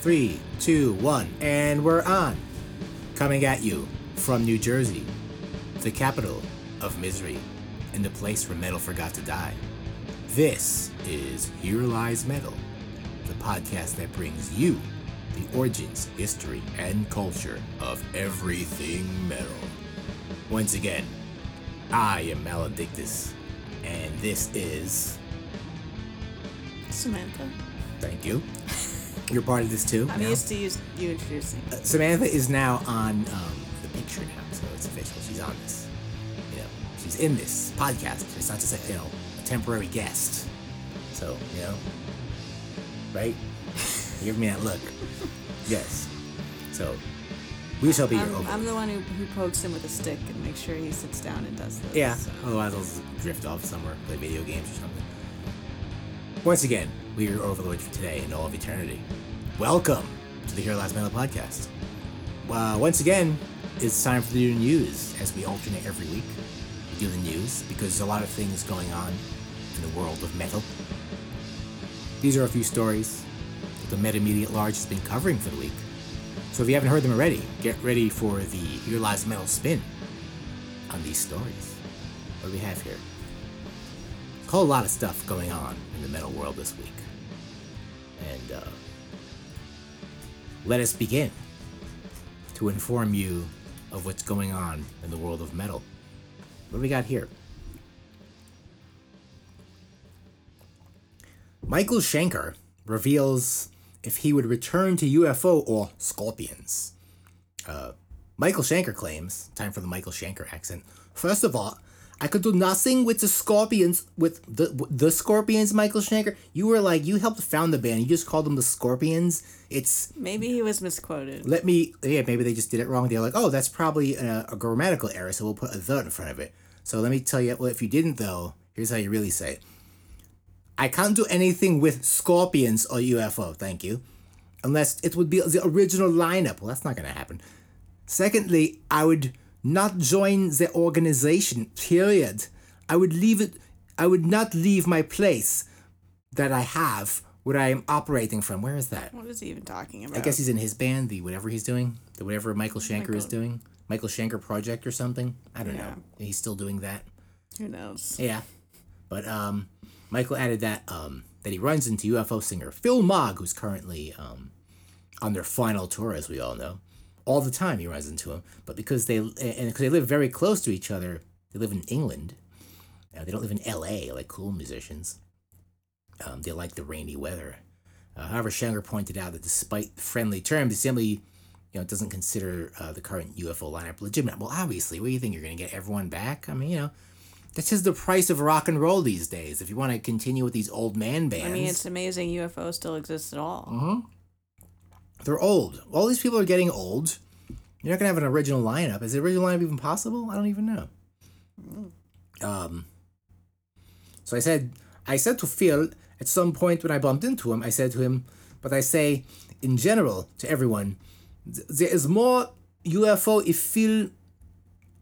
Three, two, one, and we're on. Coming at you from New Jersey, the capital of misery, and the place where metal forgot to die. This is Here Lies Metal, the podcast that brings you the origins, history, and culture of everything metal. Once again, I am Maledictus, and this is. Samantha. Thank you. You're part of this too. I'm now? used to use, you introducing. Uh, Samantha is now on um, the picture now, so it's official. She's on this. You know, she's in this podcast. It's not just a, you know a temporary guest. So you know, right? You Give me that look. Yes. So we shall be. I'm, over. I'm the one who, who pokes him with a stick and makes sure he sits down and does this. Yeah. so. Otherwise, I'll drift off somewhere, play video games or something. Once again, we are your overlords for today and all of eternity. Welcome to the Here Lies Metal podcast. Uh, once again, it's time for the new news as we alternate every week. We do the news because there's a lot of things going on in the world of metal. These are a few stories that the Meta Media at large has been covering for the week. So if you haven't heard them already, get ready for the Here Lies Metal spin on these stories. What do we have here? A whole lot of stuff going on in the metal world this week. And uh, let us begin to inform you of what's going on in the world of metal. What do we got here? Michael Schenker reveals if he would return to UFO or Scorpions. Uh, Michael Schenker claims, time for the Michael Schenker accent. First of all, I could do nothing with the Scorpions, with the the Scorpions, Michael Schenker. You were like, you helped found the band. You just called them the Scorpions. It's Maybe he was misquoted. let me yeah maybe they just did it wrong they're like oh that's probably a, a grammatical error so we'll put a the in front of it so let me tell you well if you didn't though here's how you really say it i can't do anything with scorpions or ufo thank you unless it would be the original lineup well that's not gonna happen secondly i would not join the organization period i would leave it i would not leave my place that i have where i am operating from where is that What is he even talking about? I guess he's in his band, the whatever he's doing, the whatever Michael Schenker is doing, Michael Schenker Project or something. I don't Yeah. know. He's still doing that. Who knows? Yeah, but um, Michael added that um that he runs into UFO singer Phil Mogg, who's currently um on their final tour, as we all know. All the time he runs into him, but because they and because they live very close to each other, they live in England. Uh, they don't live in L.A. like cool musicians. Um, they like the rainy weather. Uh, however, Schenker pointed out that despite friendly terms, he simply, you know, doesn't consider uh, the current UFO lineup legitimate. Well, obviously, what do you think? You're going to get everyone back? I mean, you know, that's just the price of rock and roll these days. If you want to continue with these old man bands, I mean, it's amazing UFO still exists at all. Mm-hmm. They're old. All these people are getting old. You're not going to have an original lineup. Is the original lineup even possible? I don't even know. Um. So I said, I said to Phil at some point when I bumped into him, I said to him, but I say in general to everyone, th- there is more UFO if Phil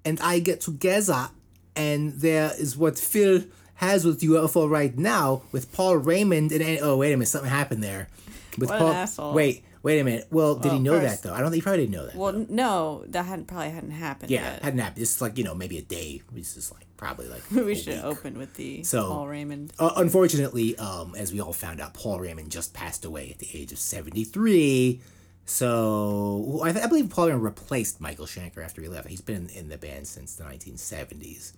and I get together, and there is what Phil has with UFO right now with Paul Raymond and oh wait a minute, something happened there. With What Paul, asshole. wait, wait a minute. Well, did he know first- that though? I don't think he probably didn't know that. Well, though. no, that hadn't probably hadn't happened yeah, yet. hadn't happened. It's like you know maybe a day. It's just like probably like we should week. open with the So- Paul Raymond. Uh, unfortunately, um, as we all found out, Paul Raymond just passed away at the age of 73. So I, I believe Paul Raymond replaced Michael Schenker after he left. He's been in the band since the 1970s.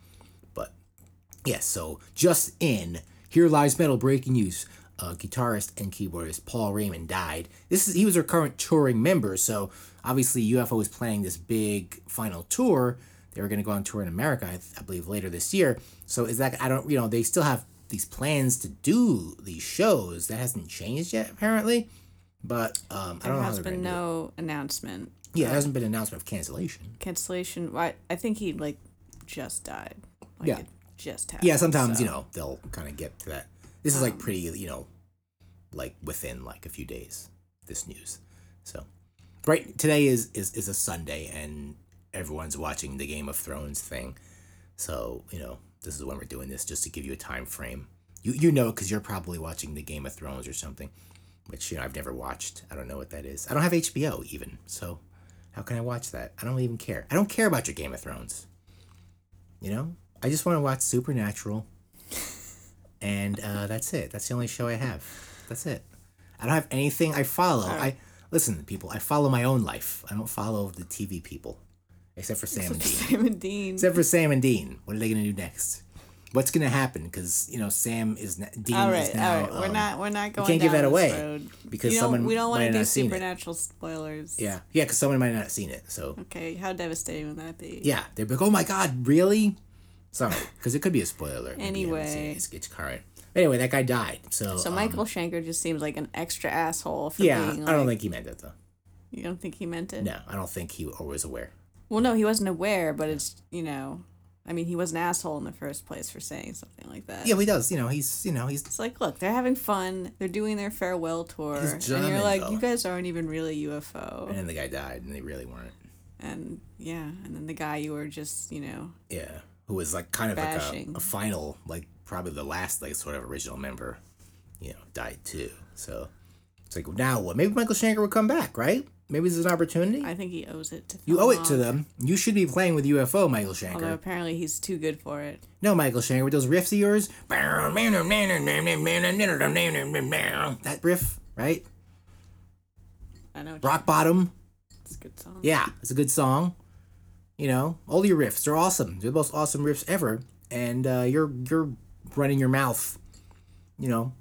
But yes, so just in Here Lies Metal breaking news. Uh, guitarist and keyboardist Paul Raymond died. This is he was our current touring member, so obviously UFO is planning this big final tour. They were going to go on tour in America, I, I believe, later this year. So is that I don't you know they still have these plans to do these shows. That hasn't changed yet apparently, but um, I don't There know how has been going to do. it. no announcement. Yeah, there hasn't been an announcement of cancellation. Cancellation. I, I think he like just died. Like Yeah. It just happened. Yeah, sometimes so- you know they'll kind of get to that. This is like um, pretty, you know, like within like a few days. This news, so right today is is is a Sunday and everyone's watching the Game of Thrones thing. So you know this is when we're doing this just to give you a time frame. You you know because you're probably watching the Game of Thrones or something. which you know I've never watched. I don't know what that is. I don't have HBO even, so how can I watch that? I don't even care. I don't care about your Game of Thrones. You know, I just want to watch Supernatural, and uh, that's it. That's the only show I have. That's it. I don't have anything I follow. I listen, people. I follow my own life. I don't follow the TV people, except for Sam and Dean. Sam and Dean. Except for Sam and Dean. What are they gonna do next? What's gonna happen? Because you know Sam is na- Dean all is right, now. all right. We're um, not. We're not going. can't give that away, road. because You someone We don't want to do not seen it. supernatural spoilers. Yeah, yeah, because someone might not have seen it. So Okay. How devastating would that be? yeah, they're like, oh my god, really? Sorry, because it could be a spoiler. if you haven't seen. Anyway. it's, it's current. Anyway, that guy died. So So um, Michael Schenker just seems like an extra asshole for yeah, being. I don't think he meant it though. You don't think he meant it? No, I don't think he was aware. Well, no, he wasn't aware, but it's you know, I mean, he was an asshole in the first place for saying something like that. Yeah, he does. You know, he's you know he's It's like, look, they're having fun. They're doing their farewell tour, and you're like, though. you guys aren't even really UFO. and then the guy died, and they really weren't. And yeah, and then the guy you were just, you know, Yeah, who was like kind of like a, a final, like probably the last like sort of original member, you know, died too. So it's like now what? Maybe Michael Schenker will come back, right? Maybe this is an opportunity. I think he owes it to. you owe it to them. You should be playing with UFO, Michael Although Schenker. apparently he's too good for it. No, Michael Schenker, with those riffs of yours. That riff, right? I know. Rock bottom. It's a good song. Yeah, it's a good song. You know, all your riffs are awesome. They're the most awesome riffs ever. And uh, you're you're running your mouth. You know,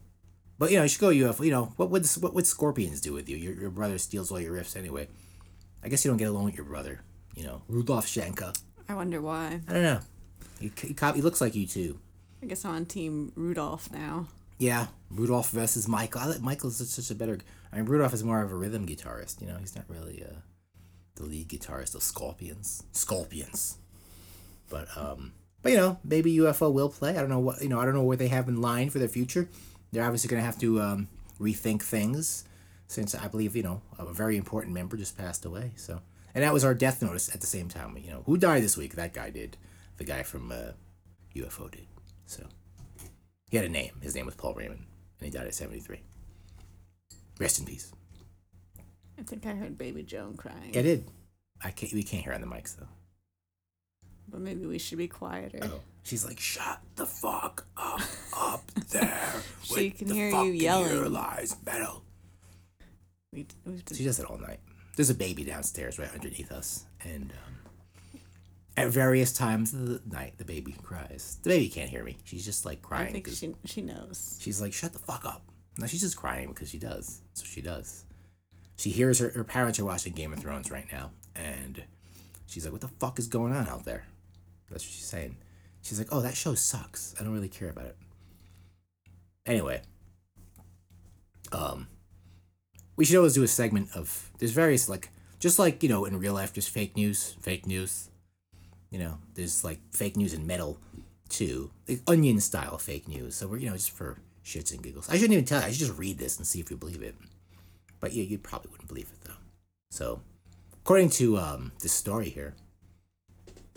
but you know you should go UFO. You know what would what would Scorpions do with you? Your your brother steals all your riffs anyway. I guess you don't get along with your brother. You know, Rudolph Schenker. I wonder why. I don't know. He he, cop- he looks like you too. I guess I'm on Team Rudolph now. Yeah, Rudolph versus Michael. I Michael's such, such a better. I mean, Rudolph is more of a rhythm guitarist. You know, he's not really uh, the lead guitarist of Scorpions. Scorpions. But um, but you know, maybe UFO will play. I don't know what you know. I don't know what they have in line for the future. They're obviously going to have to um, rethink things, since I believe you know a very important member just passed away. So, and that was our death notice at the same time. You know, who died this week? That guy did. The guy from uh, UFO did. So. He had a name. His name was Paul Raymond, and he died at 73. Rest in peace. I think I heard Baby Joan crying. I did. I can't. We can't hear on the mics though. But maybe we should be quieter. Oh, she's like, "Shut the fuck up, up there." She can the hear you yelling. Here lies metal. We, we She does it all night. There's a baby downstairs right underneath us, and um, at various times of the night, the baby cries. The baby can't hear me. She's just like I crying. she she knows. She's like, shut the fuck up. No, she's just crying because she does. So she does. She hears her, her parents are watching Game of Thrones right now, and she's like, what the fuck is going on out there? That's what she's saying. She's like, oh, that show sucks. I don't really care about it. Anyway, um, we should always do a segment of, there's various, like, just like, you know, in real life, there's fake news, fake news. You know, there's like fake news in metal too, like onion style fake news. So we're you know just for shits and giggles. I shouldn't even tell you. I should just read this and see if you believe it. But yeah, you probably wouldn't believe it though. So, according to um, this story here,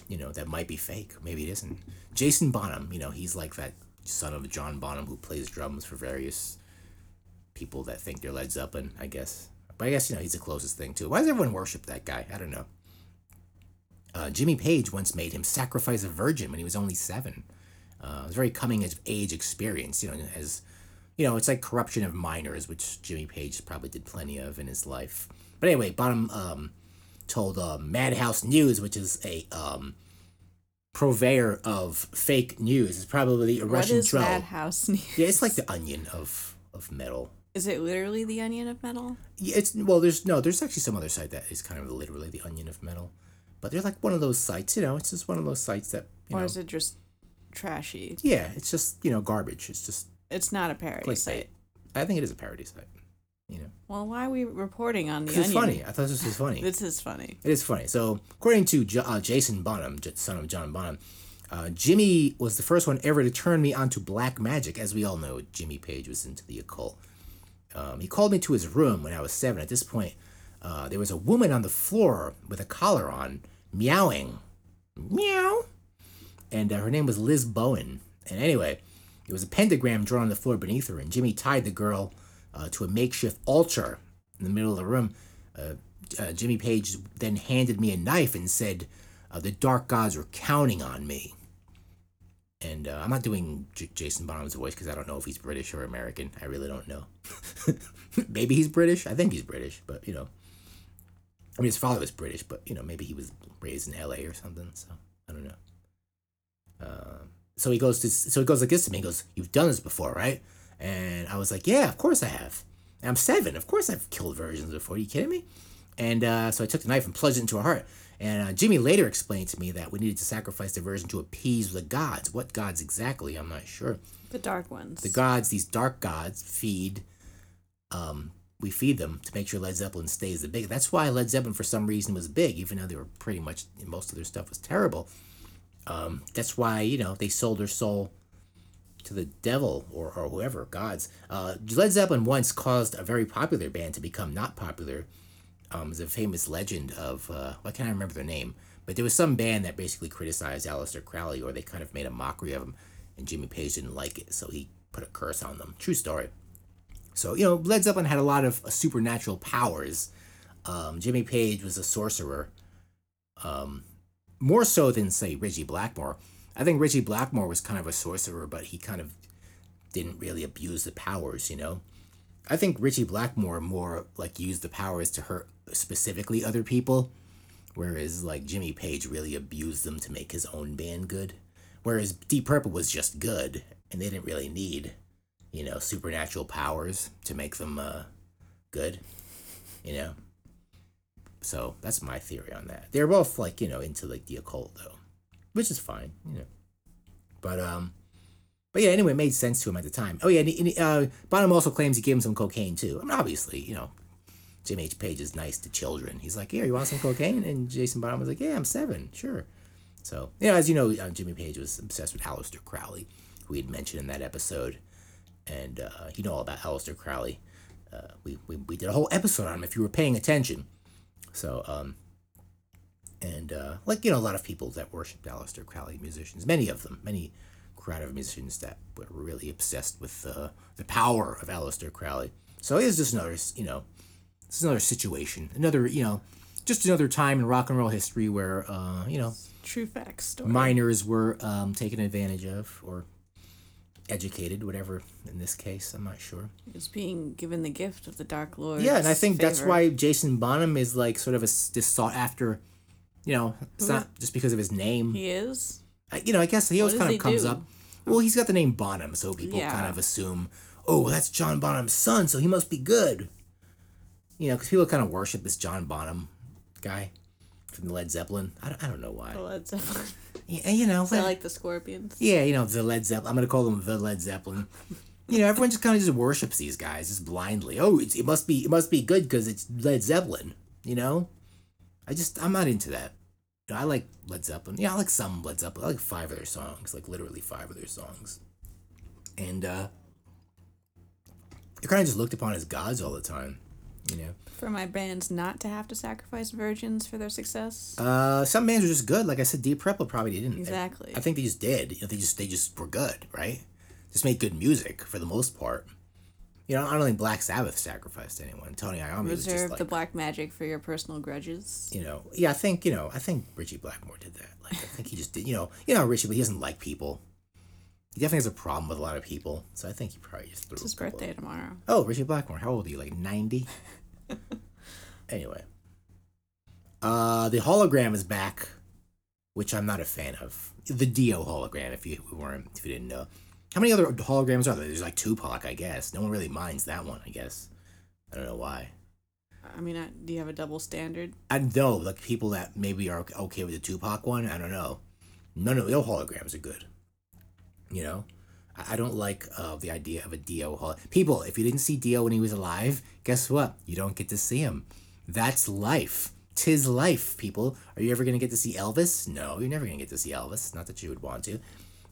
you know that might be fake. Maybe it isn't. Jason Bonham, you know, he's like that son of John Bonham who plays drums for various people that think they're Led Zeppelin. I guess. But I guess you know he's the closest thing to. it. Why does everyone worship that guy? I don't know. Uh, Jimmy Page once made him sacrifice a virgin when he was only seven. Uh, it was a very coming of age experience, you know, as you know, it's like corruption of minors, which Jimmy Page probably did plenty of in his life. But anyway, Bonham um, told uh, Madhouse News, which is a um, purveyor of fake news, it's probably a What Russian is troll. Madhouse News? Yeah, it's like the onion of of metal. Is it literally the onion of metal? Yeah, it's well, there's no, there's actually some other site that is kind of literally the onion of metal, but they're like one of those sites, you know, it's just one of those sites that you Or know, is it just trashy? yeah, it's just you know garbage. It's just It's not a parody clickbait. site. I think it is a parody site, you know, Well, why are we reporting on the it's funny. I thought this was funny. This is funny. It is funny. So, according to jo- uh, Jason Bonham, J- son of John Bonham, uh, Jimmy was the first one ever to turn me onto black magic. As we all know, Jimmy Page was into the occult. Um, he called me to his room when I was seven. At this point, uh, there was a woman on the floor with a collar on, meowing. Meow. And uh, her name was Liz Bowen. And anyway, there was a pentagram drawn on the floor beneath her, and Jimmy tied the girl uh, to a makeshift altar in the middle of the room. Uh, uh, Jimmy Page then handed me a knife and said, uh, "The dark gods are counting on me." And uh, I'm not doing J- Jason Bonham's voice because I don't know if he's British or American. I really don't know. maybe he's British. I think he's British, but you know, I mean, his father was British, but you know, maybe he was raised in L.A. or something. So I don't know. Uh, so he goes to so he goes like this to me. He goes, "You've done this before, right?" And I was like, "Yeah, of course I have. And I'm seven. Of course I've killed virgins before. Are you kidding me?" And uh, so I took the knife and plunged it into her heart. And uh, Jimmy later explained to me that we needed to sacrifice the virgin to appease the gods. What gods exactly? I'm not sure. The dark ones. The gods, these dark gods, feed. Um, we feed them to make sure Led Zeppelin stays the big. That's why Led Zeppelin, for some reason, was big, even though they were pretty much most of their stuff was terrible. Um, that's why you know they sold their soul to the devil or, or whoever gods. Uh, Led Zeppelin once caused a very popular band to become not popular. Um, a famous legend of uh, I can't I remember their name, but there was some band that basically criticized Aleister Crowley, or they kind of made a mockery of him, and Jimmy Page didn't like it, so he put a curse on them. True story. So you know, Led Zeppelin had a lot of uh, supernatural powers. Um, Jimmy Page was a sorcerer. Um, more so than say Ritchie Blackmore. I think Ritchie Blackmore was kind of a sorcerer, but he kind of didn't really abuse the powers, you know. I think Ritchie Blackmore more like used the powers to hurt specifically other people, whereas like Jimmy Page really abused them to make his own band good. Whereas Deep Purple was just good, and they didn't really need, you know, supernatural powers to make them uh, good, you know. So that's my theory on that. They're both like you know into like the occult though, which is fine, you know. But um, but yeah, anyway, it made sense to him at the time. Oh yeah, and, he- uh, Bonham also claims he gave him some cocaine too. I mean, obviously, you know, Jimmy H. Page is nice to children. He's like, "Yeah, you want some cocaine?" And Jason Bonham was like, "Yeah, I'm seven, sure." So you know, as you know, uh, Jimmy Page was obsessed with Aleister Crowley, who we had mentioned in that episode, and uh, you know all about Aleister Crowley. Uh, we, we we did a whole episode on him if you were paying attention. So um, and uh, like you know, a lot of people that worshipped Aleister Crowley, musicians, many of them, many crowd of musicians that were really obsessed with uh, the power of Aleister Crowley. So it's just another, you know, it's another situation, another, you know, just another time in rock and roll history where, uh, you know, True facts minors were um, taken advantage of or educated, whatever. In this case, I'm not sure. He was being given the gift of the Dark Lord. Yeah, and I think that's why Jason Bonham is like sort of a this sought after. You know, it's Who- not just because of his name. he is. I- you know, I guess he always kind of comes do? up. Well, he's got the name Bonham, so people Yeah. kind of assume, oh, that's John Bonham's son, so he must be good. You know, because people kind of worship this John Bonham guy from Led Zeppelin. I don't, I don't know why. The Led Zeppelin. Yeah, you know, I like the Scorpions. yeah, you know, the Led Zeppelin. I'm gonna call them the Led Zeppelin. You know, everyone just kind of just worships these guys just blindly. Oh, it's, it must be it must be good because it's Led Zeppelin. You know, I just I'm not into that. You know, I like Led Zeppelin. Yeah, I like some Led Zeppelin. I like five of their songs, like literally five of their songs. And uh they're kind of just looked upon as gods all the time. You know, For my bands not to have to sacrifice virgins for their success. uh, some bands are just good. Like I said, Deep Purple probably didn't. Exactly. I think they just did. You know, they just they just were good, right? Just made good music for the most part. You know, I don't think Black Sabbath sacrificed anyone. Tony Iommi was just like, the black magic for your personal grudges. you know, yeah. I think you know, I think Ritchie Blackmore did that. Like, I think he just did. You know, you know, Ritchie, but he doesn't like people. He definitely has a problem with a lot of people. So I think he probably just threw. It's his birthday tomorrow. Oh, Ritchie Blackmore. How old are you? Like ninety. anyway, uh, the hologram is back, which I'm not a fan of. The Dio hologram, if you weren't, if you didn't know. How many other holograms are there? There's like Tupac, I guess. No one really minds that one, I guess. I don't know why. I mean, I, do you have a double standard? I know, like people that maybe are okay with the Tupac one. I don't know. None of no holograms are good. You know, I, don't like uh, the idea of a Dio hol. People, if you didn't see Dio when he was alive, guess what? You don't get to see him. That's life. Tis life, people. Are you ever gonna get to see Elvis? No, you're never gonna get to see Elvis. Not that you would want to,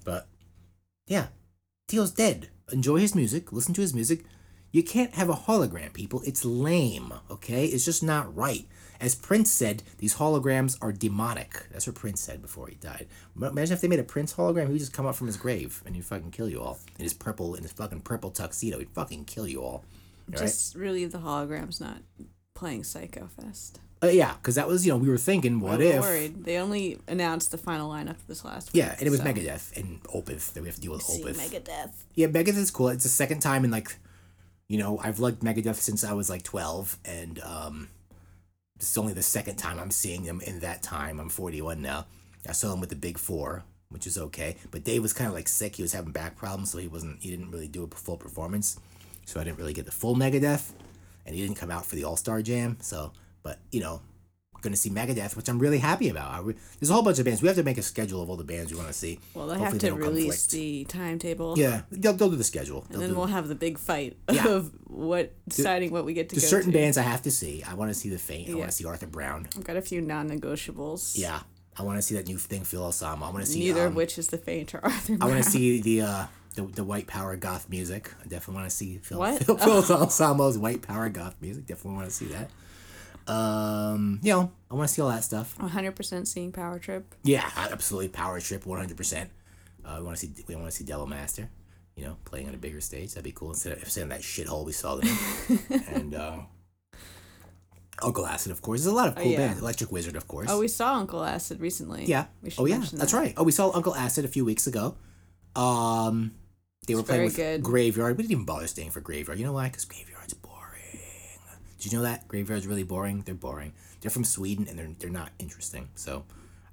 but yeah, Dio's dead. Enjoy his music. Listen to his music. You can't have a hologram, people. It's lame, okay? It's just not right. As Prince said, these holograms are demonic. That's what Prince said before he died. Imagine if they made a Prince hologram, he would just come up from his grave and he'd fucking kill you all. In his purple, in his fucking purple tuxedo, he'd fucking kill you all. right? Just really the holograms not playing Psycho Fest. Uh, yeah, because that was you know we were thinking, what we were if? worried. They only announced the final lineup this last week. Yeah, and it was so- Megadeth and Opeth that we have to deal with See Opeth. Megadeth. yeah, Megadeth is cool. It's the second time in like, you know, I've liked Megadeth since I was like twelve, and um, this is only the second time I'm seeing them in that time. I'm forty one now. I saw them with the Big Four, which is okay. But Dave was kind of like sick. He was having back problems, so he wasn't. He didn't really do a full performance. So I didn't really get the full Megadeth, and he didn't come out for the All Star Jam. So, but you know. Going to see Megadeth, which I'm really happy about. I re- there's a whole bunch of bands. We have to make a schedule of all the bands we want to see. Well, they Hopefully have to don't release conflict. the timetable. Yeah, they'll, they'll do the schedule. And They'll then we'll have the big fight Yeah. of what deciding what we get to There's certain to. bands I have to see. I want to see the Faint. I want to see Arthur Brown. I've got a few non-negotiables. Yeah, I want to see that new thing, Phil Osama. I want to see. Neither um, of which is the Faint or Arthur. I want to see the uh the, the white power goth music. I definitely want to see Phil What? Phil, Phil Osama's white power goth music. Definitely want to see that. Um, you know, I want to see all that stuff. 100% seeing Power Trip. Yeah, absolutely. Power trip, one hundred percent. Uh, we want to see we want to see Devil Master. You know, playing on a bigger stage. That'd be cool instead of instead of that shithole we saw them and uh, Uncle Acid, of course. There's a lot of cool yeah. bands. Electric Wizard, of course. Oh, we saw Uncle Acid recently. yeah. We should Oh yeah, that's that. right. Oh, we saw Uncle Acid a few weeks ago. Um, they were playing with good. Graveyard. We didn't even bother staying for Graveyard. You know why? Because Graveyard's boring. Did you know that Graveyard's really boring? They're boring. They're from Sweden and they're they're not interesting. So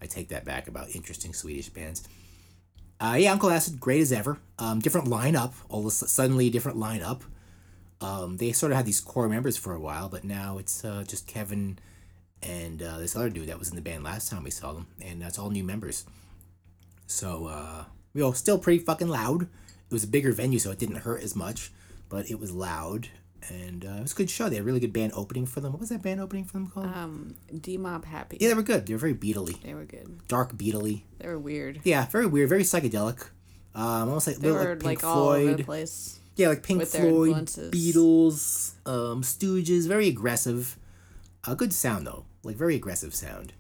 I take that back about interesting Swedish bands. Uh, yeah, Uncle Acid, great as ever. Um, different lineup. All of a su- suddenly, different lineup. Um, they sort of had these core members for a while, but now it's uh, just Kevin and uh, this other dude that was in the band last time we saw them, and that's all new members. So, uh, you know, still pretty fucking loud. It was a bigger venue, so it didn't hurt as much, but it was loud, and uh, it was a good show. They had a really good band opening for them. What was that band opening for them called? Um, Demob Happy. yeah, they were good. They were very beatly, They were good. dark beatly. They were weird. Yeah, very weird, very psychedelic. Um, almost like, They were like like, Pink all over the Floyd. place. Yeah, like Pink Floyd. Beatles, um, Stooges, very aggressive. A good sound though, like very aggressive sound.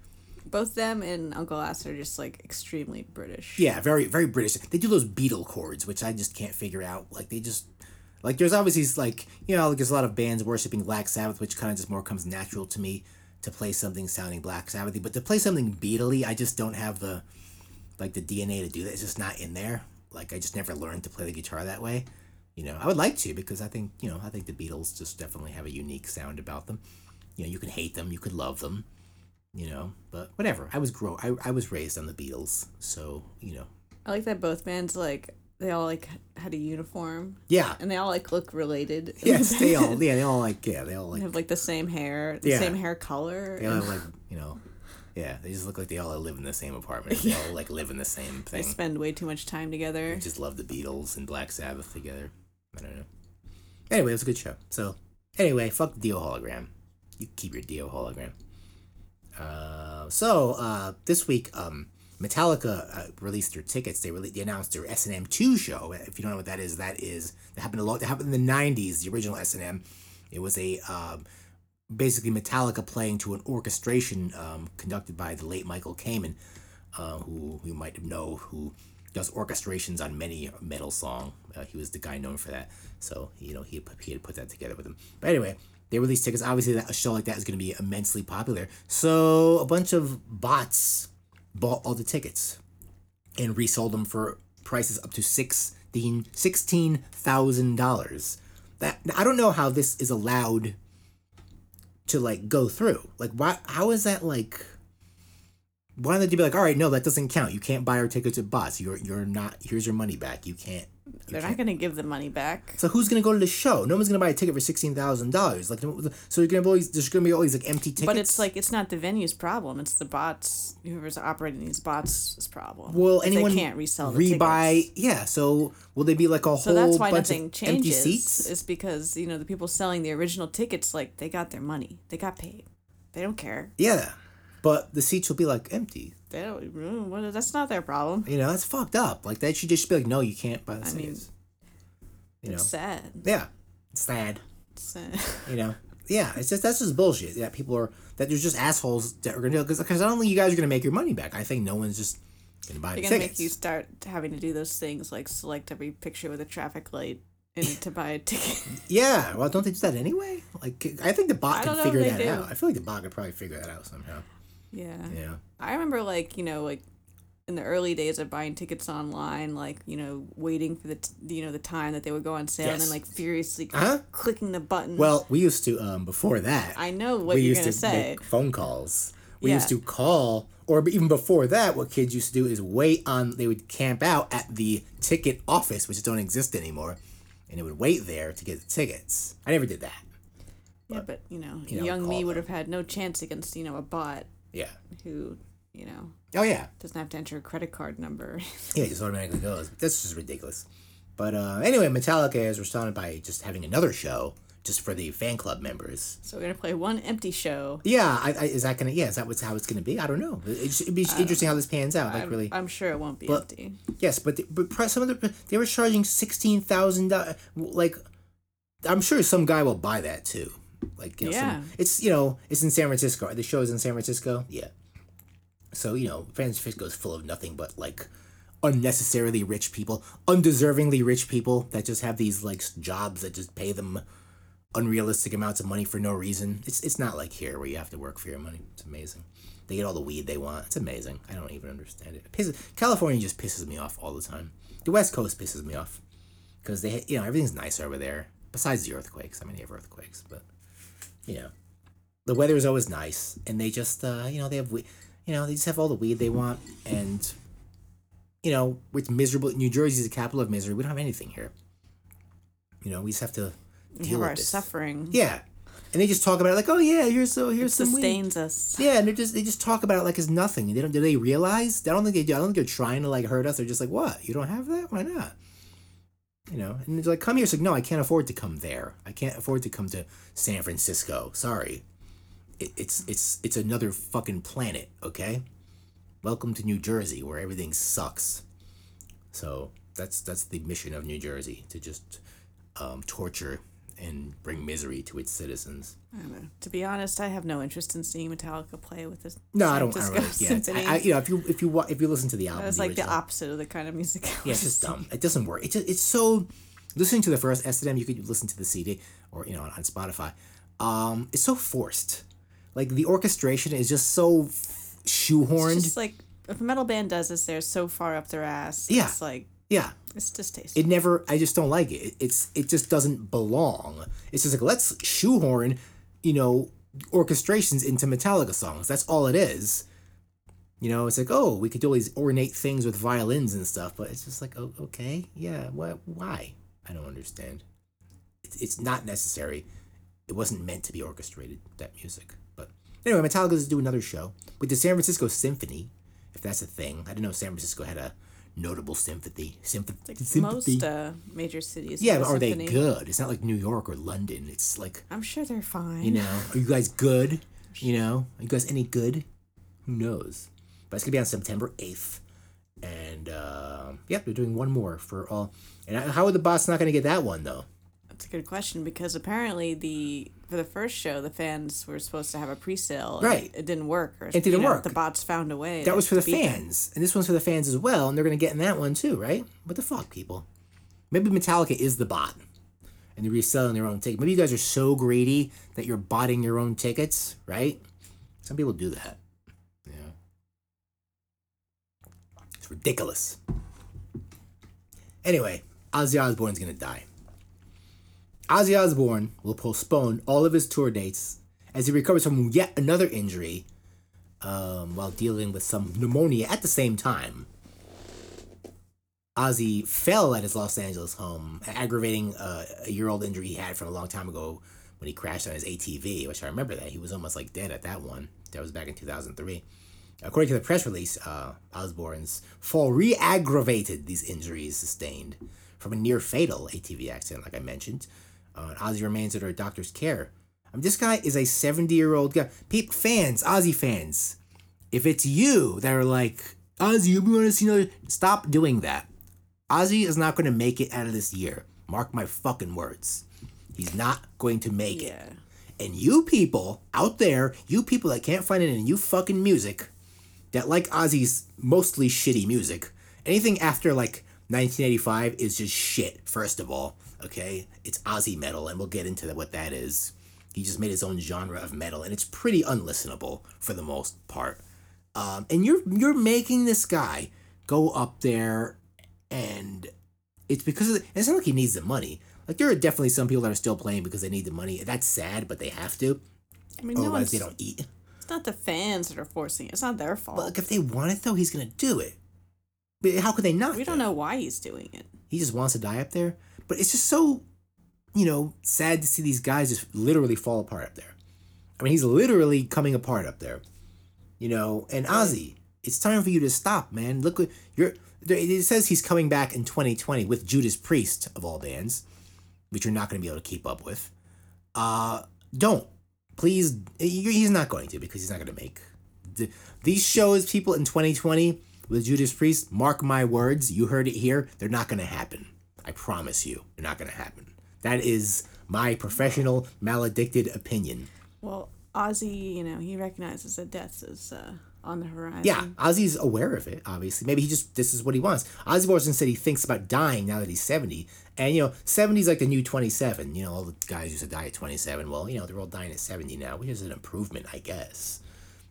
Both them and Uncle Ass are just like extremely British. Yeah, very very British. They do those Beatle chords, which I just can't figure out. Like they just like there's obviously like you know like there's a lot of bands worshiping Black Sabbath, which kind of just more comes natural to me to play something sounding Black Sabbathy. But to play something Beatley, I just don't have the like the DNA to do that. It's just not in there. Like I just never learned to play the guitar that way. You know, I would like to because I think you know I think the Beatles just definitely have a unique sound about them. You know, you can hate them, you could love them, you know, but whatever. I was grow I, I was raised on the Beatles, so you know, I like that both bands like they all like had a uniform yeah, and they all like look related. yes, they all yeah they all like yeah they all They like have like the same hair, the Yeah. same hair color. they all have, like you know. Yeah, they just look like they all live in the same apartment. They all like live in the same thing. They spend way too much time together. They just love the Beatles and Black Sabbath together. I don't know. Anyway, it was a good show. So, anyway, fuck the Dio hologram. You keep your Dio hologram. Uh, so uh, this week, um, Metallica uh, released their tickets. They really they announced their S and M two show. If you don't know what that is, that is that happened a lot. That happened in the '90s. The original S and M. It was a um, basically Metallica playing to an orchestration um, conducted by the late Michael Kamen, uh, who you might know who does orchestrations on many metal song. Uh, he was the guy known for that. So you know he he had put that together with him. But anyway, they released tickets. Obviously, that a show like that is going to be immensely popular. So a bunch of bots bought all the tickets and resold them for prices up to sixteen sixteen thousand dollars. That I don't know how this is allowed to like go through. Like why how is that like why don't they be like, all right, no, that doesn't count. You can't buy our tickets at bots. You're you're not here's your money back. You can't They're can't. gonna give the money back. So who's gonna go to the show? No one's gonna buy a ticket for sixteen thousand dollars. Like, so you're gonna be always there's gonna be all these like empty tickets. But it's like it's not the venue's problem. It's the bots. Whoever's operating these bots' problem. well, anyone they can't resell the rebuy. tickets. Yeah. So will they be like a So whole that's why bunch nothing of empty changes. seats? Is because you know the people selling the original tickets, like they got their money, they got paid, they don't care. Yeah, but the seats will be like empty. They don't. mm, what- That's not their problem. You know, that's fucked up. Like that should just be like, no, you can't buy the I mean, you know, It's sad. yeah, it's sad. It's sad. You know, yeah, it's just that's just bullshit. That people are that there's just assholes that are gonna do because because I don't think you guys are gonna make your money back. I think no one's just gonna buy They're the gonna tickets. make you start having to do those things like select every picture with a traffic light and to buy a ticket. Yeah, well, don't they do that anyway? Like, I think the bot can figure that do. out. I feel like the bot could probably figure that out somehow. Yeah. Yeah. I remember like, you know, like in the early days of buying tickets online, like, you know, waiting for the, t- you know, the time that they would go on sale and then like furiously Uh-huh. clicking the button. Well, we used to um before that. I know what we you're used going to say. make phone calls. We Yeah. used to call, or even before that, what kids used to do is wait on. They would camp out at the ticket office, which don't exist anymore, and they would wait there to get the tickets. I never did that. yeah, but, you know, you know, young me would have had no chance against, you know, a bot Yeah. who, you know, Oh yeah. doesn't have to enter a credit card number. Yeah, it just automatically goes. That's just ridiculous. But uh, anyway, Metallica has responded by just having another show just for the fan club members. so we're going to play one empty show. Yeah, I, I, is that gonna? Yeah, is that what's how it's gonna be? I don't know. It, it'd be interesting how this pans out. Like I'm, really, I'm sure it won't be But- empty. yes, but the, but some of the they were charging sixteen thousand dollars. Like, I'm sure some guy will buy that too. Like, you know, some- Yeah. it's you know it's in San Francisco. The show is in San Francisco. Yeah. So you know, San Francisco is full of nothing but like unnecessarily rich people, undeservingly rich people that just have these like jobs that just pay them unrealistic amounts of money for no reason. It's it's not like here where you have to work for your money. It's amazing. They get all the weed they want. It's amazing. I don't even understand it. it pisses, California just pisses me off all the time. The West Coast pisses me off because they you know everything's nice over there. Besides the earthquakes, I mean, they have earthquakes, but you know, the weather is always nice, and they just uh, you know they have we- you know they just have all the weed they want, and you know it's miserable. New Jersey is the capital of misery. We don't have anything here. You know, we just have to deal have with our this. suffering. Yeah, and they just talk about it like, oh yeah, here's so here's some weed. Sustains us. Yeah, and they just they just talk about it like it's nothing. They don't. Do they realize? I don't think they do. I don't think they're trying to like hurt us. They're just like, what? You don't have that? Why not? You know, and it's like, come here. It's like, no, I can't afford to come there. I can't afford to come to San Francisco. Sorry, it, it's it's it's another fucking planet. Okay, welcome to New Jersey, where everything sucks. So that's that's the mission of New Jersey to just um, torture and bring misery to its citizens. I don't know. To be honest, I have no interest in seeing Metallica play with this. No, I don't. I don't really, yeah, it's- I, I, you know, if you if you if you listen to the album, the like the original- opposite of the kind of music. I Yeah, it's just dumb. It doesn't work. It just, it's so. Listening to the first S&M, you could listen to the CD or you know on, on Spotify. Um, it's so forced. Like the orchestration is just so f- It's shoehorned. just like if a metal band does this, they're so far up their ass. Yeah. It's like yeah, it's distasteful. it never. I just don't like it. it. It's it just doesn't belong. It's just like let's shoehorn, you know, orchestrations into Metallica songs. That's all it is. You know, it's like, oh, we could do all these ornate things with violins and stuff, but it's just like, oh, okay, yeah, what, why? I don't understand. It's, it's not necessary. It wasn't meant to be orchestrated, that music. But anyway, Metallica's to do another show with the San Francisco Symphony, if that's a thing. I didn't know San Francisco had a notable sympathy. Sympathy. Like sympathy. most uh, major cities. yeah, have but a are they good? It's not like New York or London. It's like, I'm sure they're fine. you know, are you guys good? You know, are you guys any good? Who knows? But it's gonna be on September eighth, and um, yep, they're doing one more for all. And how are the bots not gonna get that one though? That's a good question because apparently the for the first show the fans were supposed to have a pre-sale. Right. It, didn't work. Or, It didn't know, work. The bots found a way. That was for the to beat them. fans, and this one's for the fans as well, and they're gonna get in that one too, right? What the fuck, people? Maybe Metallica is the bot, and they're reselling their own ticket. Maybe you guys are so greedy that you're botting your own tickets, right? Some people do that. Yeah, it's ridiculous. Anyway, Ozzy Osbourne's gonna die. Ozzy Osbourne will postpone all of his tour dates as he recovers from yet another injury um, while dealing with some pneumonia at the same time. Ozzy fell at his Los Angeles home, aggravating uh, a year old injury he had from a long time ago when he crashed on his ATV, which I remember that. He was almost like dead at that one. That was back in 2003. According to the press release, uh, fall re aggravated these injuries sustained from a near fatal ATV accident, like I mentioned. Uh, Ozzy remains under a doctor's care. I mean, this guy is a 70 year old guy. People, fans, Ozzy fans, if it's you that are like, Ozzy, we want to see another, stop doing that. Ozzy is not going to make it out of this year. Mark my fucking words. He's not going to make it. And you people out there, you people that can't find it in you fucking music, that like Ozzy's mostly shitty music, anything after like 1985 is just shit, first of all. Okay, it's Ozzy metal, and we'll get into what that is. He just made his own genre of metal, and it's pretty unlistenable for the most part. Um, and you're you're making this guy go up there, and it's because of the, it's not like he needs the money. Like there are definitely some people that are still playing because they need the money. That's sad, but they have to. I mean, no Otherwise, one's, they don't eat. it's not the fans that are forcing it. It's not their fault. But like, if they want it though, he's gonna do it. But how could they not? we don't though? know why he's doing it. He just wants to die up there. But it's just so, you know, sad to see these guys just literally fall apart up there. I mean, he's literally coming apart up there. You know, and Ozzy, it's time for you to stop, man. Look what you're. It says he's coming back in 2020 with Judas Priest of all bands, which you're not going to be able to keep up with. Uh, don't please. He's not going to because he's not going to make these shows. People in 2020 with Judas Priest, mark my words. You heard it here. They're not going to happen. I promise you, they're not going to happen. That is my professional, maledicted opinion. Well, Ozzy, you know, he recognizes that death is uh, on the horizon. Yeah, Ozzy's aware of it, obviously. Maybe he just, this is what he wants. Ozzy Osbourne said he thinks about dying now that he's 70. And, you know, 70 is like the new 27. You know, all the guys used to die at 27. Well, you know, they're all dying at 70 now, which is an improvement, I guess.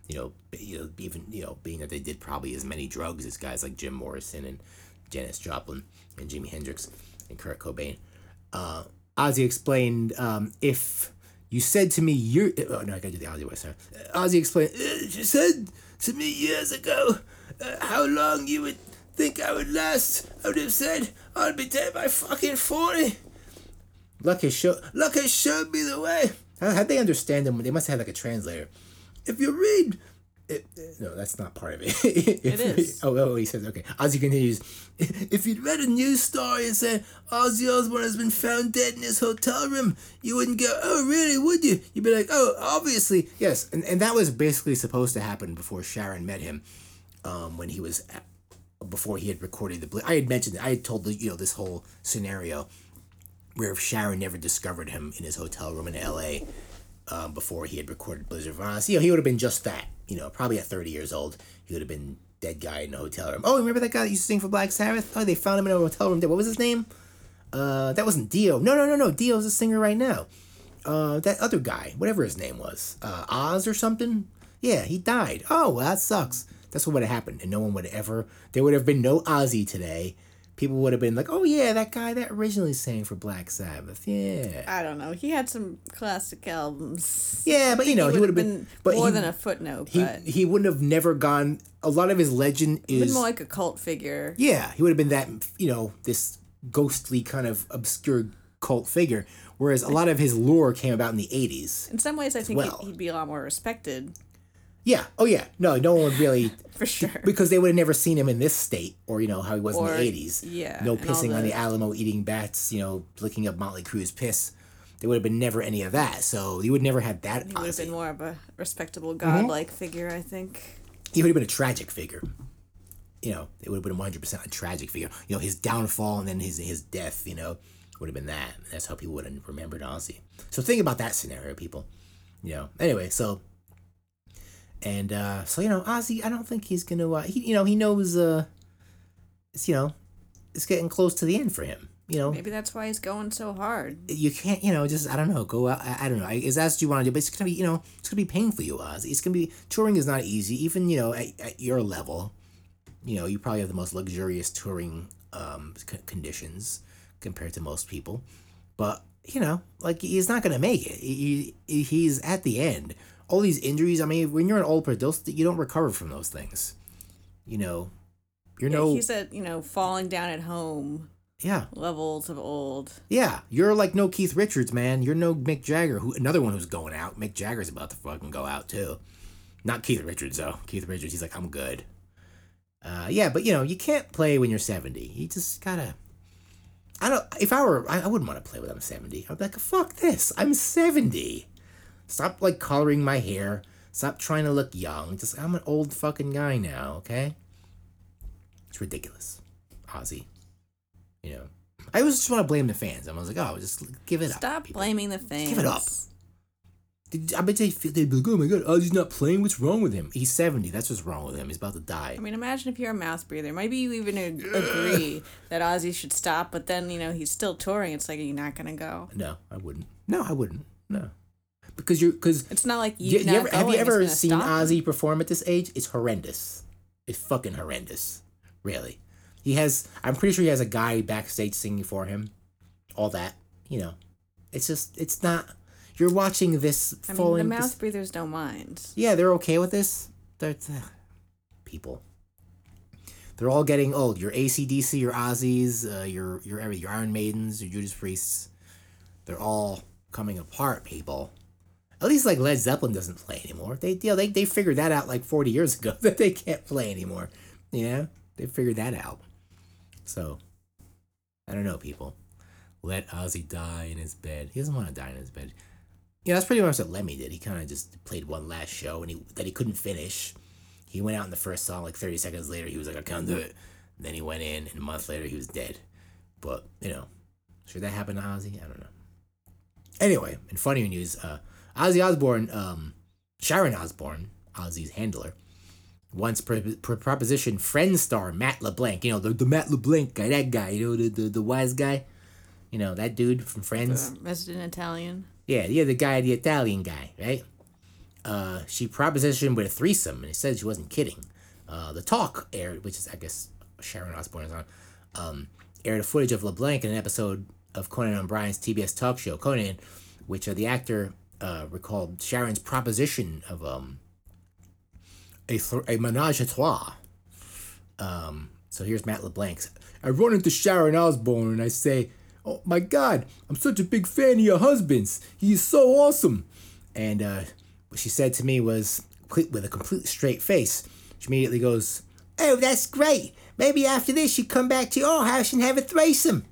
You know, you know, even, you know, being that they did probably as many drugs as guys like Jim Morrison and Janis Joplin and Jimi Hendrix and Kurt Cobain. Uh, Ozzy explained um, if you said to me, you're. Oh, no, I gotta do the Ozzy voice. Sorry. Uh, Ozzy explained, uh, you said to me years ago uh, how long you would think I would last. I would have said I'd be dead by fucking 40. Luck has, show, luck has showed me the way. How, how'd they understand him? They must have had like a translator. If you read. It, no, that's not part of it. it is. Oh, oh, he says, okay. Ozzy continues, if you'd read a news story and said, Ozzy Osbourne has been found dead in his hotel room, you wouldn't go, oh, really, would you? You'd be like, oh, obviously. Yes, and, and that was basically supposed to happen before Sharon met him um, when he was, at, before he had recorded the, I had mentioned, I had told, the, you know, this whole scenario where if Sharon never discovered him in his hotel room in L.A., um, before he had recorded Blizzard of Ozz, you know, he would have been just that. You know, probably at 30 years old, he would have been dead guy in a hotel room. Oh, remember that guy that used to sing for Black Sabbath? Oh, they found him in a hotel room. What was his name? Uh, that wasn't Dio. No, no, no, no. Dio's a singer right now. Uh, that other guy, whatever his name was, uh, Oz or something. Yeah, he died. Oh, well, that sucks. That's what would have happened, and no one would ever. There would have been no Ozzy today. People would have been like, "Oh yeah, that guy that originally sang for Black Sabbath." Yeah. I don't know. He had some classic albums. Yeah, but you know, he would have been, but more he, than a footnote. he but he wouldn't have never gone. A lot of his legend been is more like a cult figure. yeah. He would have been that you know this ghostly kind of obscure cult figure. Whereas a lot of his lore came about in the eighties. In some ways, I think well. he'd, he'd be a lot more respected Yeah. Oh yeah. No, no one would really for sure. because they would have never seen him in this state, or you know how he was in the eighties. yeah, No pissing on the- the Alamo, eating bats. You know, licking up Motley Crue's piss. There would have been never any of that. So you would never had that. He would have been more of a respectable, Mm-hmm. godlike figure, I think. he would have been a tragic figure. You know, it would have been one hundred percent a tragic figure. You know, his downfall and then his his death. You know, would have been that. That's how people would have remembered Ozzy. So think about that scenario, people. You know. Anyway, so and uh so you know, Ozzy, I don't think he's gonna. Uh, he you know he knows. uh It's you know, it's getting close to the end for him. You know, Maybe that's why he's going so hard. you can't, you know, just I don't know, go out. I, I don't know. I, is that's what you want to do? But it's gonna be, you know, it's gonna be painful for you, Oz. It's gonna be touring is not easy, even you know at, at your level. You know, you probably have the most luxurious touring um, c- conditions compared to most people, but you know, like he's not gonna make it. He, he- he's at the end. All these injuries. I mean, when you're an old person, those- you don't recover from those things. You know, you're Yeah, no, he's at, you know, falling down at home yeah. levels of old. Yeah, you're like no Keith Richards, man. You're no Mick Jagger, who another one who's going out. Mick Jagger's about to fucking go out too. Not Keith Richards though. Keith Richards, he's like, I'm good. Uh, yeah, but you know, you can't play when you're 70. You just gotta. I don't. If I were, I, I wouldn't want to play when I'm 70. I'd be like, fuck this. I'm 70. Stop like coloring my hair. Stop trying to look young. Just I'm an old fucking guy now. Okay. It's ridiculous, Ozzy. You know, I always just want to blame the fans. I was like, oh, just give it up. Stop blaming the fans. give it up. I bet they feel they'd be like, oh my god, Ozzy's not playing. What's wrong with him? He's seventy. That's what's wrong with him. He's about to die. I mean, imagine if you're a mouth breather. Maybe you even agree that Ozzy should stop, but then you know he's still touring. It's like, are you not gonna go? No, I wouldn't. No, I wouldn't. No, because you're because It's not like you, you. you ever, have you ever seen stop. Ozzy perform at this age? It's horrendous. It's fucking horrendous. Really, he has. I'm pretty sure he has a guy backstage singing for him. All that, you know, it's just it's not. You're watching this I mean, falling. the mouth breathers don't mind. Yeah, they're okay with this. They're ugh, people. They're all getting old. Your ACDC, your Ozzy's, uh, your your every your Iron Maidens, your Judas Priests. They're all coming apart, people. At least like Led Zeppelin doesn't play anymore. They you know, they they figured that out like forty years ago that they can't play anymore. You know they figured that out. So I don't know, people. Let Ozzy die in his bed. He doesn't want to die in his bed. Yeah, that's pretty much what Lemmy did. He kind of just played one last show and he that he couldn't finish. He went out in the first song like 30 seconds later. He was like, I can't do it. And then he went in, and a month later, he was dead. But, you know, should that happen to Ozzy? I don't know. Anyway, in funnier news, uh, Ozzy Osbourne, um, Sharon Osbourne, Ozzy's handler, once pro- pro- propositioned friend star Matt LeBlanc. You know, the, the Matt LeBlanc guy, that guy, you know, the, the, the wise guy. You know, that dude from Friends. The resident Italian. Yeah, yeah, the guy, the Italian guy, right? Uh, she propositioned with a threesome, and he said she wasn't kidding. Uh, the talk aired, which is I guess Sharon Osbourne is on, um, aired a footage of LeBlanc in an episode of Conan O'Brien's TBS talk show Conan, which uh, the actor uh, recalled Sharon's proposition of um a th- a menage a trois. Um, so here's Matt LeBlanc. I run into Sharon Osbourne and I say, "Oh my God, I'm such a big fan of your husband's. He's so awesome." And uh, what she said to me was, with a complete straight face, she immediately goes, "Oh, that's great. Maybe after this you come back to your house and have a threesome."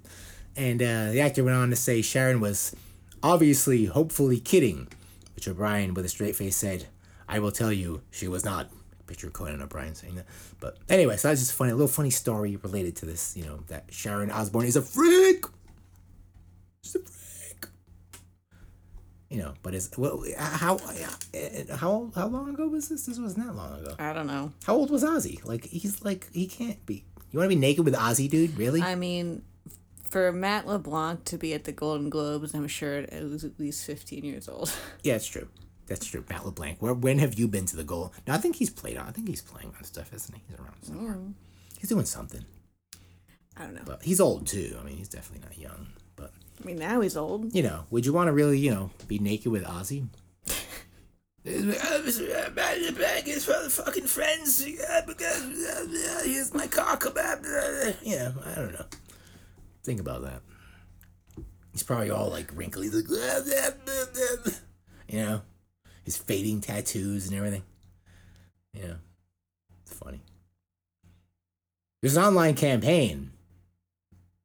And uh, the actor went on to say Sharon was obviously, hopefully kidding, which O'Brien, with a straight face, said, "I will tell you, she was not." Picture Conan O'Brien saying that. But anyway, so that's just funny, a little funny story related to this. You know that Sharon Osbourne is a freak. She's a freak. You know, but is well, how how how long ago was this? This wasn't that long ago. I don't know. How old was Ozzy? Like he's like he can't be. You want to be naked with Ozzy, dude? Really? I mean, for Matt LeBlanc to be at the Golden Globes, I'm sure it was at least 15 years old. Yeah, it's true. That's true. Matt LeBlanc. Where when have you been to the goal? No, I think he's played on. I think he's playing on stuff, isn't he? He's around somewhere. Mm. He's doing something. I don't know. But he's old too. I mean, he's definitely not young. But I mean, now he's old. you know, would you want to really, you know, be naked with Ozzy? Matt LeBlanc is for the fucking friends. Because here's my car. Come. You know, I don't know. Think about that. He's probably all like wrinkly, like, you know, his fading tattoos and everything. You know, it's funny. There's an online campaign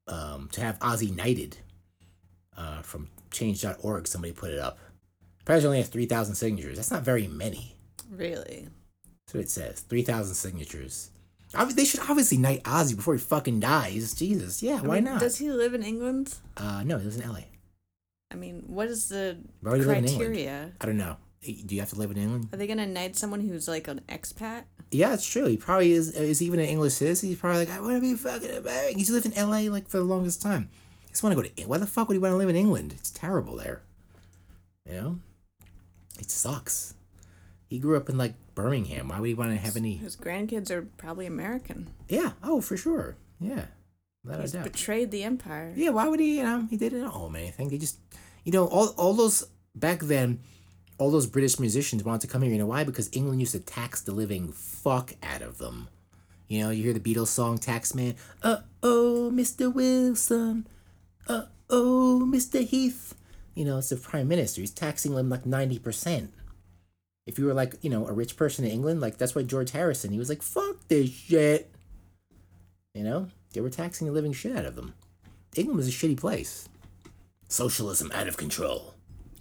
um, to have Ozzy knighted uh, from change.org. Somebody put it up. Apparently, only has 3,000 signatures. That's not very many. Really? That's what it says. 3,000 signatures. They should obviously knight Ozzy before he fucking dies. Jesus. Yeah, I why mean, not? Does he live in England? Uh, no, he lives in LA. I mean, what is the Why would he live in England? criteria? I don't know. Do you have to live in England? Are they gonna knight someone who's like an expat? Yeah, it's true. He probably is. Is even an English citizen. He's probably like, I want to be fucking American. He's lived in LA like for the longest time. He just want to go to. Why the fuck would he want to live in England? It's terrible there. You know, it sucks. He grew up in like Birmingham. Why would he want to have any? His grandkids are probably American. Yeah. Oh, for sure. Yeah. That He's doubt. betrayed the empire. Yeah, why would he? You know, he didn't owe him anything. They just, you know, all all those back then, all those British musicians wanted to come here. You know why? Because England used to tax the living fuck out of them. You know, you hear the Beatles song "Taxman." Uh oh, Mr. Wilson. Uh oh, Mr. Heath. You know, it's the prime minister. He's taxing them like ninety percent. If you were like, you know, a rich person in England, like that's why George Harrison, he was like, "Fuck this shit." You know, they were taxing the living shit out of them. England was a shitty place. Socialism out of control.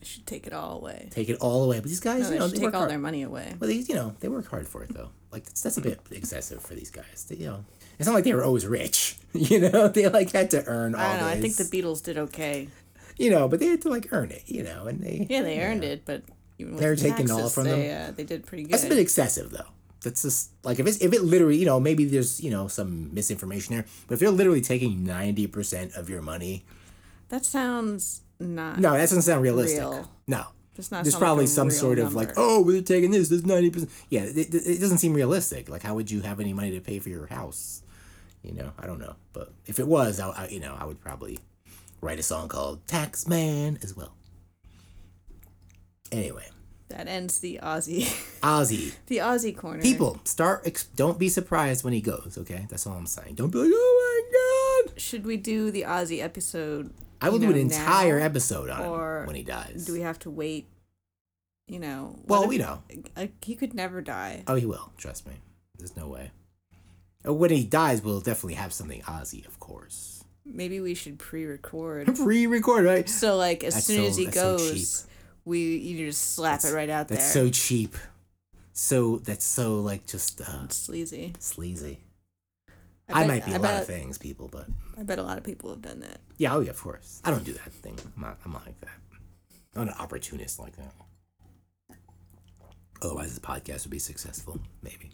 Should take it all away. Take it all away. But these guys, No, you know, should they take work all hard. their money away. Well, they, you know, they work hard for it though. Like that's, that's a bit excessive for these guys. They, you know, it's not like they were always rich. You know, they like had to earn all I don't know. I think the Beatles did okay. you know, but they had to like earn it. You know, and they Yeah, they earned know. it, but They're taking all from they, Uh, they did pretty good. That's a bit excessive, though. That's just like if it's if it literally, you know, maybe there's you know some misinformation there, but if they're literally taking ninety percent of your money, that sounds not. no, that doesn't sound realistic. Real. No, Does not there's sound like probably some sort of like, oh, we're taking this. There's ninety percent. Yeah, it, it it doesn't seem realistic. Like, how would you have any money to pay for your house? You know, I don't know, but if it was, I, I you know, I would probably write a song called "Tax Man" as well. Anyway, That ends the Ozzy, Ozzy. the Ozzy corner. People, start. Ex- don't be surprised when he goes. Okay, that's all I'm saying. Don't be like, oh my god. Should we do the Ozzy episode? I will do an entire episode on or him when he dies. Do we have to wait? You know. well, if- you know. like, he could never die. Oh, he will. Trust me. There's no way. Uh, When he dies, we'll definitely have something Ozzy, of course. Maybe we should pre-record. Pre-record, right? So like as That's soon so- as he that's so goes, we you just slap it right out That's there. so cheap. So that's so like just uh, sleazy. sleazy. I I, might be a I lot bet- of things, people, but I bet a lot of people have done that. yeah, oh yeah, of course. I don't do that thing. I'm not. I'm not like that. I'm not an opportunist like that. Otherwise, this podcast would be successful. Maybe.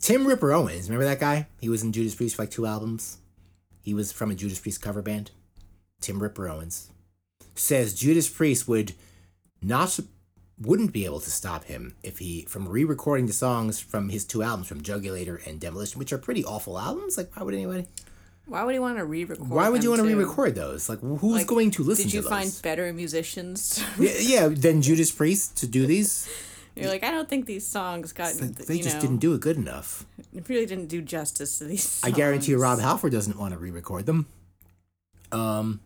Tim Ripper Owens, remember that guy? He was in Judas Priest for like two albums. He was from a Judas Priest cover band. Tim Ripper Owens says Judas Priest would not wouldn't be able to stop him if he from re-recording the songs from his two albums from Jugulator and Demolition, which are pretty awful albums. Like, why would anybody? Why would he want to re-record? Why would you want to too? re-record those? Like, who's Like, going to listen? Did you find better musicians? yeah, yeah, than Judas Priest to do these. You're like, I don't think these songs got. Like they just know, didn't do it good enough. It really didn't do justice to these. I guarantee you, Rob. Halford doesn't want to re-record them. Um,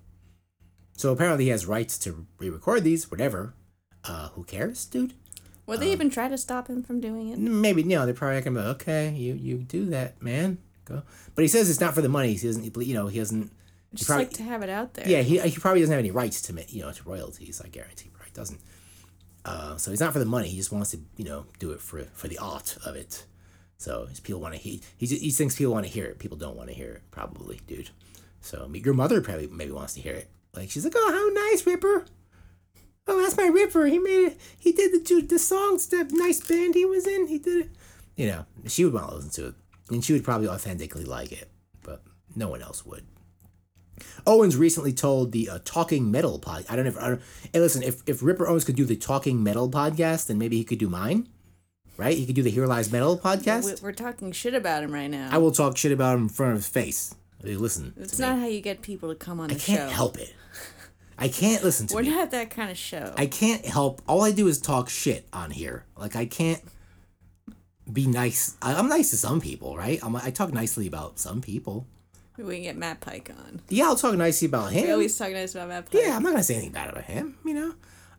so apparently he has rights to re-record these. Whatever. Uh, who cares, dude? Would they even try to stop him from doing it? Maybe you know they're probably gonna be like, okay, you you do that, man. Go. But he says it's not for the money. He doesn't. You know, he doesn't. He Just probably, like to have it out there. yeah, he, he probably doesn't have any rights to you know to royalties. I guarantee he probably doesn't. Uh, so he's not for the money. He just wants to you know do it for for the art of it. So his people want to he he just, he thinks people want to hear it. People don't want to hear it, probably, dude. So your mother probably maybe wants to hear it. Like she's like, oh, how nice, Ripper. Oh, that's my Ripper. He made it. He did the the songs. That nice band he was in. He did it. You know, she would want to listen to it, and she would probably authentically like it, but no one else would. Owens recently told the uh, Talking Metal pod. I don't know if I don't. Hey, listen, if if Ripper Owens could do the Talking Metal podcast, then maybe he could do mine, right? He could do the Here Lies Metal podcast. We- We're talking shit about him right now. I will talk shit about him in front of his face. Listen, it's to me. not how you get people to come on I the can't show. help it. I can't listen to We're me. not that kind of show. I can't help. All I do is talk shit on here. Like I can't be nice. I, I'm nice to some people, right? I'm, I talk nicely about some people. we can get Matt Pike on. Yeah, I'll talk nicely about him. We always talk nice about Matt Pike. Yeah, I'm not gonna say anything bad about him. You know,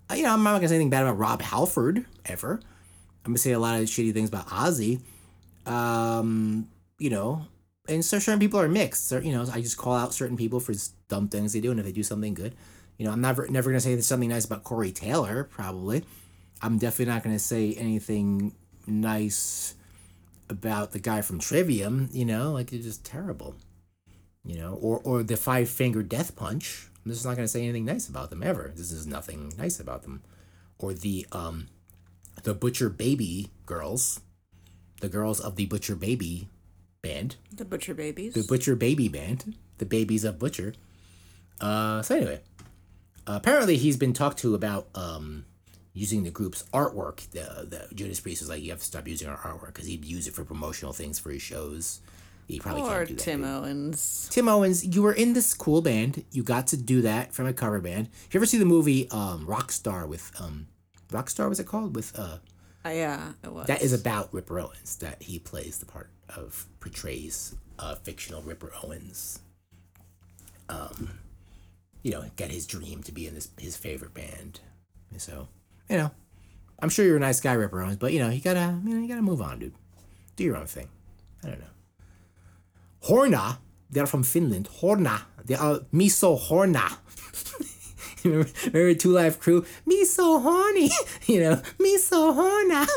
Uh, you know, I'm not gonna say anything bad about Rob Halford ever. I'm gonna say a lot of shitty things about Ozzy. Um, you know, and so certain people are mixed. So, you know, I just call out certain people for dumb things they do, and if they do something good, you know, I'm never never gonna say something nice about Corey Taylor. Probably, I'm definitely not gonna say anything nice about the guy from Trivium. You know, like it's just terrible you know, or or the five finger death punch. I'm just not gonna say anything nice about them ever. This is nothing nice about them, or the um, the Butcher Baby girls, the girls of the Butcher Baby band, The Butcher Babies. the Butcher Baby band, the babies of Butcher. Uh, so anyway, apparently he's been talked to about um using the group's artwork. The the Judas Priest was like, you have to stop using our artwork because he'd use it for promotional things for his shows. He probably or can't do that. Tim dude. Owens. Tim Owens, you were in this cool band. You got to do that from a cover band. If you ever see the movie um, Rockstar with um, Rockstar was it called with uh, Uh, yeah, it was. that is about Ripper Owens that he plays the part of portrays uh, fictional Ripper Owens. Um, you know, get his dream to be in this his favorite band. So you know, I'm sure you're a nice guy, Ripper Owens, but you know you gotta you know you gotta move on, dude. Do your own thing. I don't know. Horna, they're from Finland. Horna, they are me so horna. remember, remember Two Live Crew? Me so horny, you know, me so horna.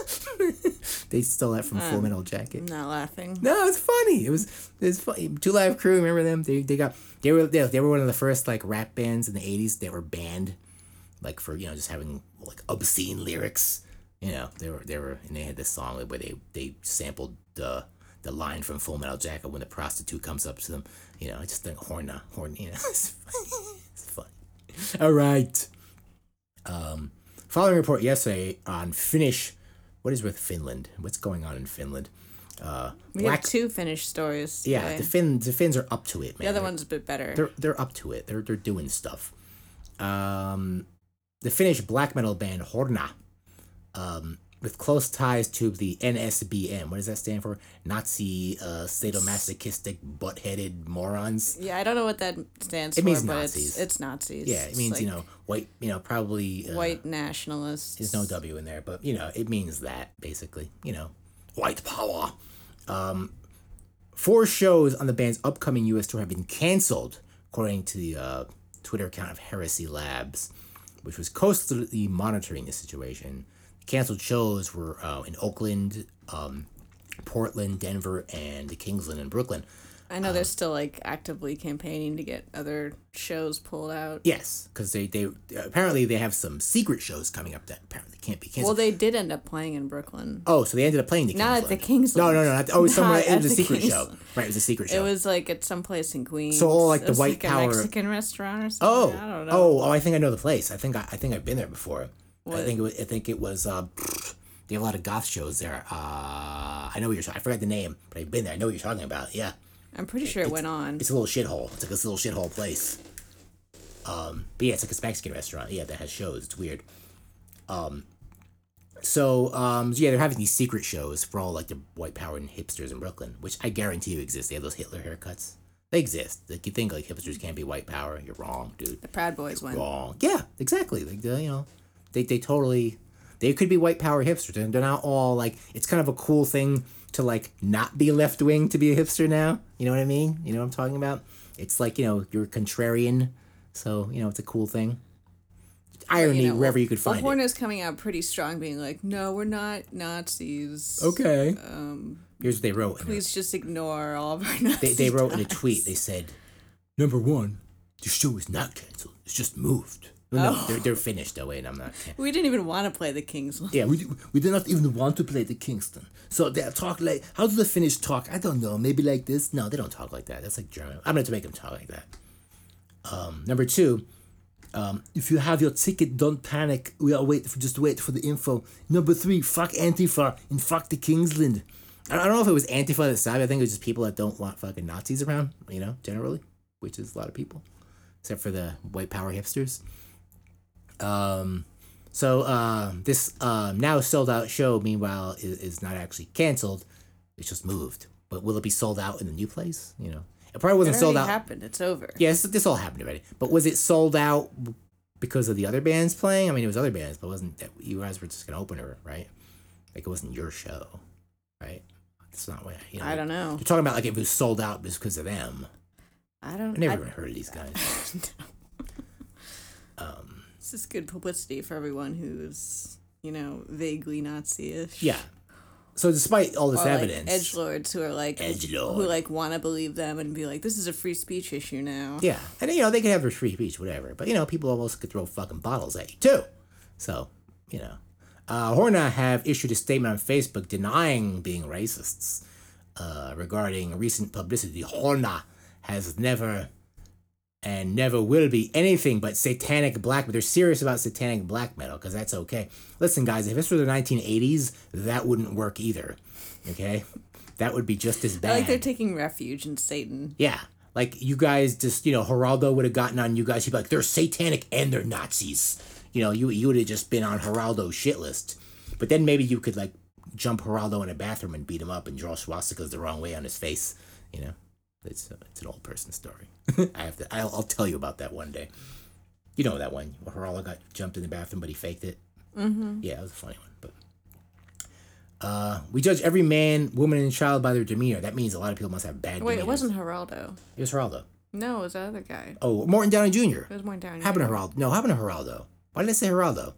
they stole that from Full Metal Jacket. Not laughing. No, it's funny. It was it's funny. Two Live Crew, remember them? They they got they were they, they were one of the first like rap bands in the eighties that were banned like for you know just having like obscene lyrics. You know, they were they were and they had this song where they they sampled the the line from Full Metal Jacket when the prostitute comes up to them. You know, I just think horna horn. You know, it's, it's fun. All right. Um, following report yesterday on Finnish. What is with Finland? What's going on in Finland? Uh, We have two finished stories. yeah, today. the Finns the Finns are up to it, man. the other They're- one's a bit better. they're they're up to it. They're they're doing stuff. Um, the Finnish black metal band Horna, um, with close ties to the NSBM. What does that stand for? Nazi uh, sadomasochistic butt-headed morons. Yeah, I don't know what that stands It for, means but Nazis. it's it's Nazis. Yeah, it means like you know white. You know probably uh, white nationalists. There's no W in there, but you know it means that basically. You know, white power. Um, four shows on the band's upcoming U.S. tour have been canceled, according to the uh, Twitter account of Heresy Labs, which was constantly monitoring the situation. The Canceled shows were uh, in Oakland, um, Portland, Denver, and Kingsland and Brooklyn. I know Um, they're still like actively campaigning to get other shows pulled out. Yes, because they, they apparently they have some secret shows coming up that apparently can't be canceled. Well, they did end up playing in Brooklyn. oh, so they ended up playing the Not at the Kingsland. No, no, no. Not, oh, it was somewhere. It was a secret show. Right, it was a secret show. It was like at some place in Queens. So all, like, It the was white like power- a Mexican restaurant or Oh, something. I don't know. oh, oh! I think I know the place. I think I, I think I've been there before. I think it was, I think it was. Uh, they have a lot of goth shows there. Uh, I know what you're. talking I forgot the name, but I've been there. I know what you're talking about. Yeah, I'm pretty sure it went on. it's a little shithole. It's like this little shithole place. Um, but yeah, it's like a Mexican restaurant. Yeah, that has shows. It's weird. Um, so um, yeah, they're having these secret shows for all like the white power and hipsters in Brooklyn, which I guarantee you exist. They have those Hitler haircuts. They exist. Like you think like hipsters can't be white power. You're wrong, dude The Proud Boys went. wrong. Yeah, exactly. Like the, you know, they they totally they could be white power hipsters. and They're not all like it's kind of a cool thing to like not be left wing to be a hipster now. You know what I mean? You know what I'm talking about? It's like you know you're contrarian, so you know it's a cool thing. Irony You know, wherever you could find it. Horna's coming out pretty strong, being like, "No, we're not Nazis. Okay. Um, Here's what they wrote. please just ignore all of our Nazi They they wrote in a tweet. They said, "Number one, the show is not canceled. It's just moved." No, Oh. they're, they're finished though, and I'm not. We didn't even want to play the Kingsland. Yeah, we, we did not even want to play the Kingsland. So they talk like, how do the Finnish talk? I don't know. Maybe like this? No, they don't talk like that. That's like German. I'm going to make them talk like that. Um, number two, um, if you have your ticket, don't panic. We are wait for just wait for the info. Number three, fuck Antifa and fuck the Kingsland. I I don't know if it was Antifa that said. it. I think it was just people that don't want fucking Nazis around. You know, generally, which is a lot of people, except for the white power hipsters. Um, so uh, this um, now sold out show, meanwhile, is, is not actually canceled. It's just moved. But will it be sold out in the new place? You know, it probably wasn't sold already out. happened. It's over. Yes, this all happened already. But was it sold out because of the other bands playing? I mean, it was other bands, but wasn't that you guys were just gonna open her, right? Like it wasn't your show, right? It's not what you know. I don't know. You're talking about like if it was sold out just because of them. I don't. I never I- even heard of these guys. This is good publicity for everyone who's you know vaguely Nazi-ish. yeah. So despite all this Or like evidence, edge lords who are like Edgelord. who like want to believe them and be like, this is a free speech issue now. Yeah, and you know they can have their free speech, whatever. But you know, people almost could throw fucking bottles at you too. So you know, uh, Horna have issued a statement on Facebook denying being racists uh, regarding recent publicity. Horna has never and never will be anything but satanic black. But they're serious about satanic black metal because that's okay. Listen, guys, if this were the 1980s, that wouldn't work either. Okay, that would be just as I bad. like they're taking refuge in Satan. Yeah. Like you guys just, you know, Geraldo would have gotten on you guys. He'd be like, they're satanic and they're Nazis. You know, you you would have just been on Geraldo's shit list. But then maybe you could like jump Geraldo in a bathroom and beat him up and draw swastikas the wrong way on his face. You know, it's uh, it's an old person story. I have to. I'll, I'll tell you about that one day. You know that one. where Geraldo got jumped in the bathroom, but he faked it. Mm-hmm. Yeah, it was a funny one. But uh, we judge every man, woman, and child by their demeanor. That means a lot of people must have bad. Wait, it wasn't Geraldo. It was Geraldo. No, it was the other guy. Oh, Morton Downey Jr. It was Morton Downey. Happened to Geraldo. No, happened to Geraldo. Why did I say Geraldo?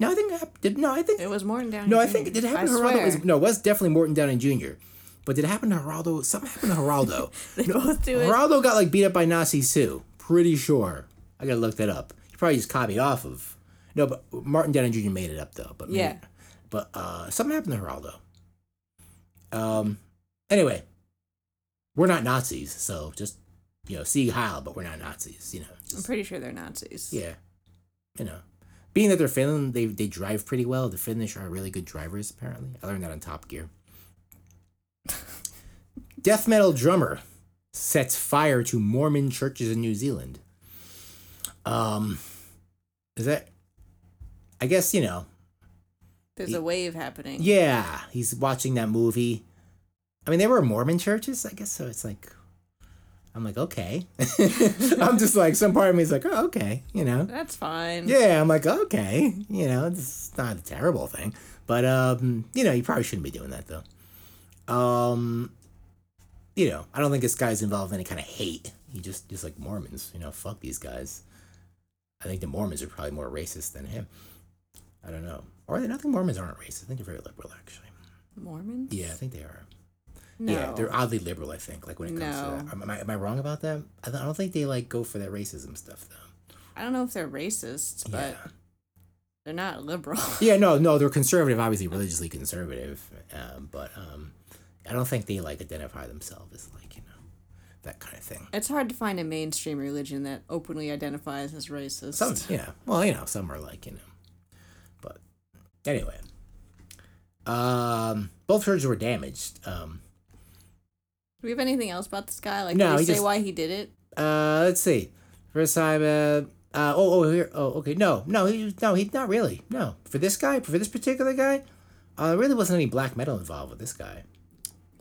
No, I think it. No, I think It was Morton Downey. no, I think did it happen I to Geraldo? swear. It was- no, it was definitely Morton Downey Jr. But did it happen to Geraldo? Something happened to Geraldo. They both do it. Geraldo got like beat up by Nazis too. Pretty sure. I gotta look that up. he probably just copied off of. No, but Morton Downey Jr. made it up though. But maybe- Yeah. but uh, something happened to Geraldo. Um. Anyway, we're not Nazis, so just you know, see Heil, but we're not Nazis. You know, I'm pretty sure they're Nazis. yeah, you know, being that they're Finland, they they drive pretty well. The Finnish are really good drivers. Apparently, I learned that on Top Gear. Death metal drummer sets fire to Mormon churches in New Zealand. Um, is that? I guess you know. There's a wave happening. Yeah, he's watching that movie. I mean, they were Mormon churches, I guess. So it's like, I'm like, okay. I'm just like, some part of me is like, oh, okay, you know. That's fine. Yeah, I'm like, okay, you know, it's not a terrible thing, but um, you know, you probably shouldn't be doing that though. Um, you know, I don't think this guy's involved in any kind of hate. He just just like Mormons, you know, fuck these guys. I think the Mormons are probably more racist than him. I don't know, or I think Mormons aren't racist. I think they're very liberal, actually. Mormons? Yeah, I think they are. No. Yeah, they're oddly liberal. I think, like when it comes to No. that. Am I, am I wrong about that? I don't I don't think they like go for that racism stuff though. I don't know if they're racist, but Yeah. they're not liberal. Yeah, no, no, they're conservative, obviously religiously conservative, um, but um, I don't think they like identify themselves as like you know that kind of thing. it's hard to find a mainstream religion that openly identifies as racist. Some, yeah, well, you know, some are like you know, but anyway, um, both churches were damaged. Um, Do we have anything else about this guy? Like, No, did he he say just- why he did it? uh, let's see, first time, uh. Uh, oh, oh, here, oh, okay. No, no, he, no, he, not really. No, for this guy, for this particular guy, uh, there really wasn't any black metal involved with this guy.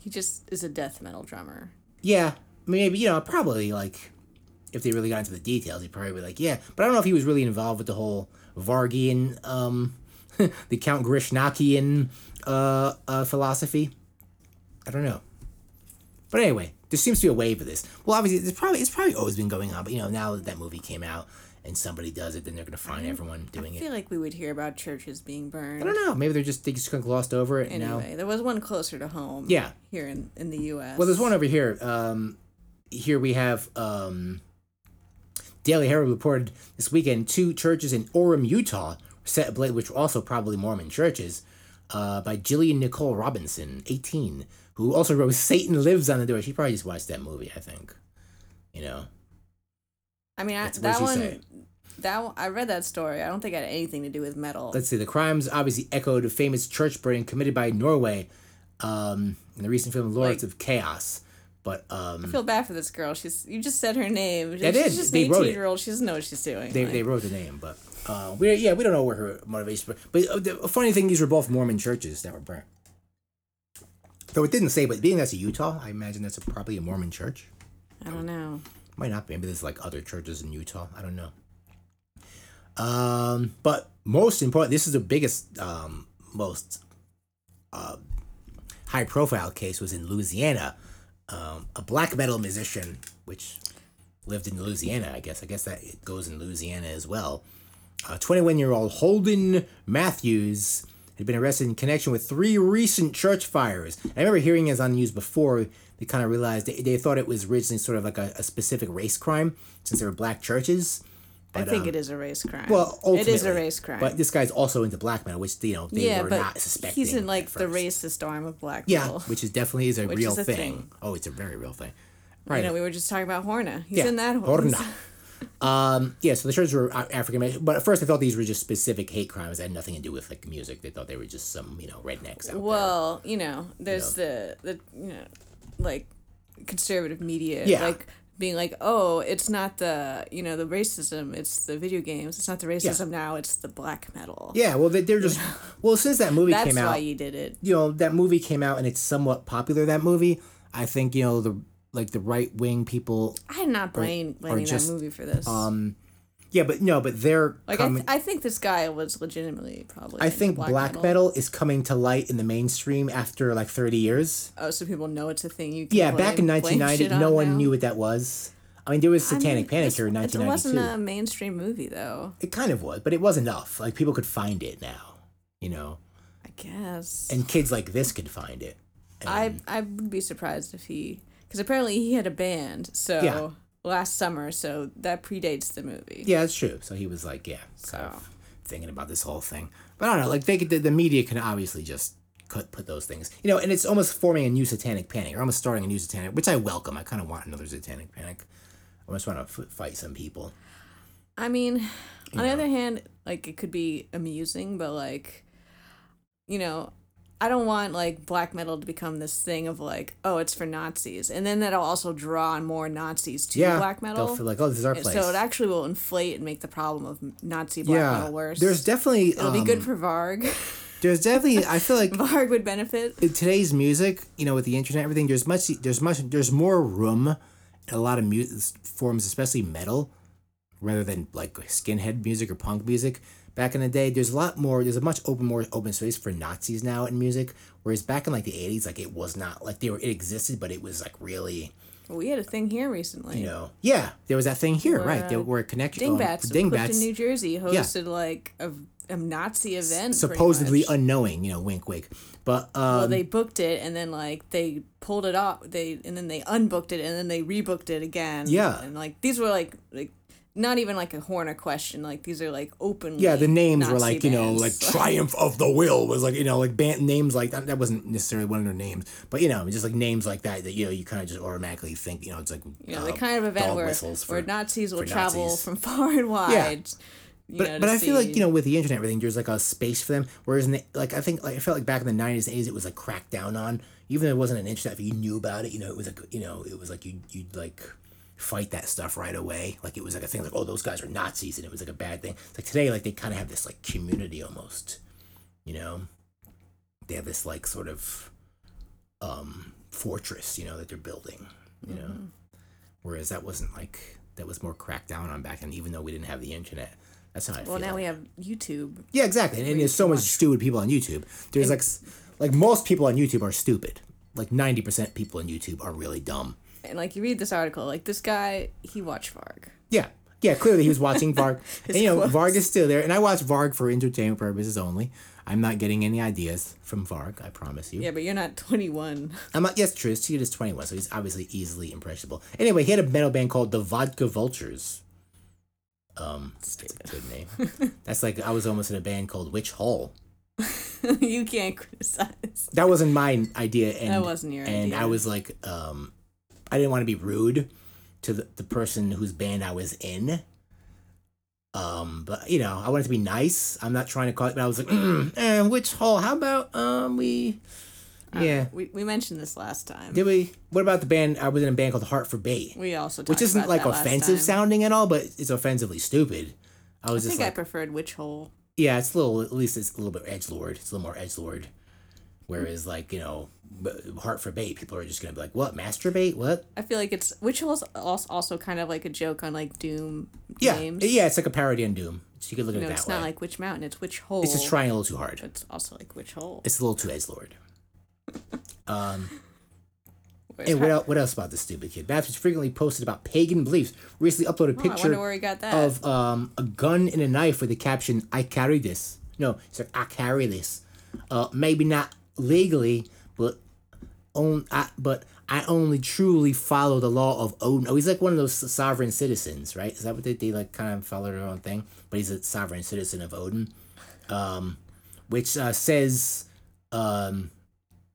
He just is a death metal drummer. Yeah, maybe you know probably like if they really got into the details, he'd probably be like, yeah. But I don't know if he was really involved with the whole Vargian, um, the Count Grishnakian uh, uh, philosophy. I don't know. But anyway, there seems to be a wave of this. Well, obviously, it's probably it's probably always been going on. But you know, now that that movie came out and somebody does it, then they're gonna find everyone doing it. I it. feel like we would hear about churches being burned. I don't know. Maybe they're just they just kind of glossed over it now. Anyway, there was one closer to home. Yeah. Here in, in the U.S. Well, there's one over here. Um, here we have um, Daily Herald reported this weekend two churches in Orem, Utah, set ablaze, which were also probably Mormon churches, uh, by Jillian Nicole Robinson, 18, who also wrote "Satan Lives on the Door." She probably just watched that movie, I think. You know, I mean, I, that she one. say? That one, I read that story. I don't think it had anything to do with metal. let's see. The crimes obviously echoed a famous church burning committed by Norway um, in the recent film "Lords Like- of Chaos." But um, I feel bad for this girl. She's you just said her name. I she's did. just They an eighteen year old. She doesn't know what she's doing. They, Like, they wrote the name, but uh, we yeah we don't know where her motivation. But, but uh, the funny thing, these were both Mormon churches that were burnt. Though it didn't say, but being that's a Utah, I imagine that's a, probably a Mormon church. I don't know. Might not be. Maybe there's like other churches in Utah. I don't know. Um, but most important, this is the biggest, um, most uh, high profile case was in Louisiana. Um, a black metal musician, which lived in Louisiana, I guess. I guess that it goes in Louisiana as well. 21 year old Holden Matthews had been arrested in connection with three recent church fires. I remember hearing this on the news before. They kind of realized they, they thought it was originally sort of like a, a specific race crime since they were black churches. I think um, it is a race crime. Well, ultimately, it is a race crime. But this guy's also into black metal, which you know they yeah, were but not suspecting. he's in like the racist arm of black Yeah, metal. which is definitely is a Which real is a thing. thing. Oh, it's a very real thing. Right. You know, we were just talking about Horna. He's yeah. in that. Horna. Um, yeah, so the shirts were African American, but at first I thought these were just specific hate crimes that had nothing to do with like music. They thought they were just some you know rednecks out Well, you know, there's the the you know, like conservative media, Yeah. like being like, oh, it's not the you know the racism, it's the video games. It's not the racism now, it's the black metal. Yeah, well they, they're just well since that movie That's came why out, you did it. you know that movie came out and it's somewhat popular. That movie, I think you know the like the right wing people. I'm not blaming, blaming just, that movie for this. Um, yeah, but no, but they're like I, th- I think this guy was legitimately probably. I think black, metal. is coming to light in the mainstream after like 30 years. Oh, so people know it's a thing. You can Yeah, blame- back in 1990, shit no on one now. knew what that was. I mean, there was I Satanic mean, Panic here in 1992. It wasn't a mainstream movie though. It kind of was, but it was enough. Like people could find it now, you know, I guess. and kids like this could find it. And, I I would be surprised if he because apparently he had a band. So Yeah. last summer, so that predates the movie. Yeah, that's true. So he was like, yeah, kind of thinking about this whole thing. But I don't know, like they could, the, the media can obviously just put put those things, you know, and it's almost forming a new satanic panic, or almost starting a new satanic, which I welcome. I kind of want another satanic panic. I just want to f- fight some people. I mean, on the other hand, like it could be amusing, but like, you know, I don't want like black metal to become this thing of like, oh, it's for Nazis, and then that'll also draw on more Nazis to Yeah, black metal. they'll feel like, oh, this is our place. So it actually will inflate and make the problem of Nazi black yeah, metal worse. there's definitely It'll um, be good for Varg. there's definitely I feel like Varg would benefit. today's music, you know, with the internet, and everything, there's much, there's much, there's more room in a lot of mu- forms, especially metal, rather than like skinhead music or punk music. Back in the day, there's a lot more. There's a much open, more open space for Nazis now in music. Whereas back in like the '80s, like it was not like they were. It existed, but it was like really, Well, we had a thing here recently. you know, yeah. There was that thing here, Where, right? There uh, were a connection. Dingbatz, um, of Clifton, Dingbatz, New Jersey, hosted like a, a Nazi event. supposedly unknowing. You know, wink, wink. But um, well, they booked it and then like they pulled it off. They and then they unbooked it and then they rebooked it again. Yeah. and like these were like like not even like a Horna question. Like these are like open. Yeah, the names were Nazi like you know like Triumph of the Will was like you know like band names like that. That wasn't necessarily one of their names, but you know just like names like that that you know you kind of just automatically think you know it's like you know the uh, kind of event where whistles where Nazis will travel Nazis. from far and wide. You But, know, but I feel like you know with the internet everything there's like a space for them. Whereas in the, like I think like I felt like back in the nineties and eighties it was like cracked down on. Even though it wasn't an internet, if you knew about it, you know it was like you know it was like you you'd like fight that stuff right away. Like it was like a thing like oh those guys are Nazis and it was like a bad thing. It's like today like they kind of have this like community almost, you know. They have this like sort of um fortress, you know, that they're building, you know. Whereas that wasn't like that was more cracked down on back then, even though we didn't have the internet. That's how I well feel. now we have YouTube. yeah, exactly. And, and there's so much stupid people on YouTube. There's like like most people on YouTube are stupid. Like ninety percent people on YouTube are really dumb. And like you read this article, like this guy, he watched Varg. Yeah. Yeah, clearly he was watching Varg. and you know. Varg is still there. And I watch Varg for entertainment purposes only. I'm not getting any ideas from Varg, I promise you. Yeah, but you're not 21. I'm not, yes, true. Kid is 21, so he's obviously easily impressionable. Anyway, he had a metal band called the Vodka Vultures. Um, that's a good name. That's like I was almost in a band called Witch Hole. you can't criticize. That wasn't my idea, and That wasn't your and idea. And I was like, um, I didn't want to be rude to the, the person whose band I was in. Um, but you know, I wanted to be nice. I'm not trying to call it, but I was like, mm, eh, Witch Hole. How about um we? Yeah. We, we mentioned this last time. Did we? What about the band? I was in a band called Heart for Bait. We also talked which isn't like offensive sounding at all, but it's offensively stupid. I I was think just I like, preferred Witch Hole. yeah, it's a little. At least it's a little bit edge lord. It's a little more edge lord. Whereas, like you know, heart for bait, people are just gonna be like, "What masturbate? What?" I feel like it's Witch Hole's also kind of like a joke on like Doom Yeah, names. yeah, it's like a parody on Doom. So you could look at know, it that it's way. not like Witch Mountain. It's Witch Hole. it's just trying a little too hard. It's also like Witch Hole. It's a little too edge lord. Um, and what else, what else about this stupid kid? Baptist frequently posted about pagan beliefs. Recently uploaded a Oh, picture wonder where he got that. of um, a gun and a knife with the caption "I carry this." No, it's like "I carry this." Uh, maybe not legally, but on I, but I only truly follow the law of Odin. Oh, he's like one of those sovereign citizens, right? Is that what they, they like kind of follow their own thing? But he's a sovereign citizen of Odin, um, which uh, says um,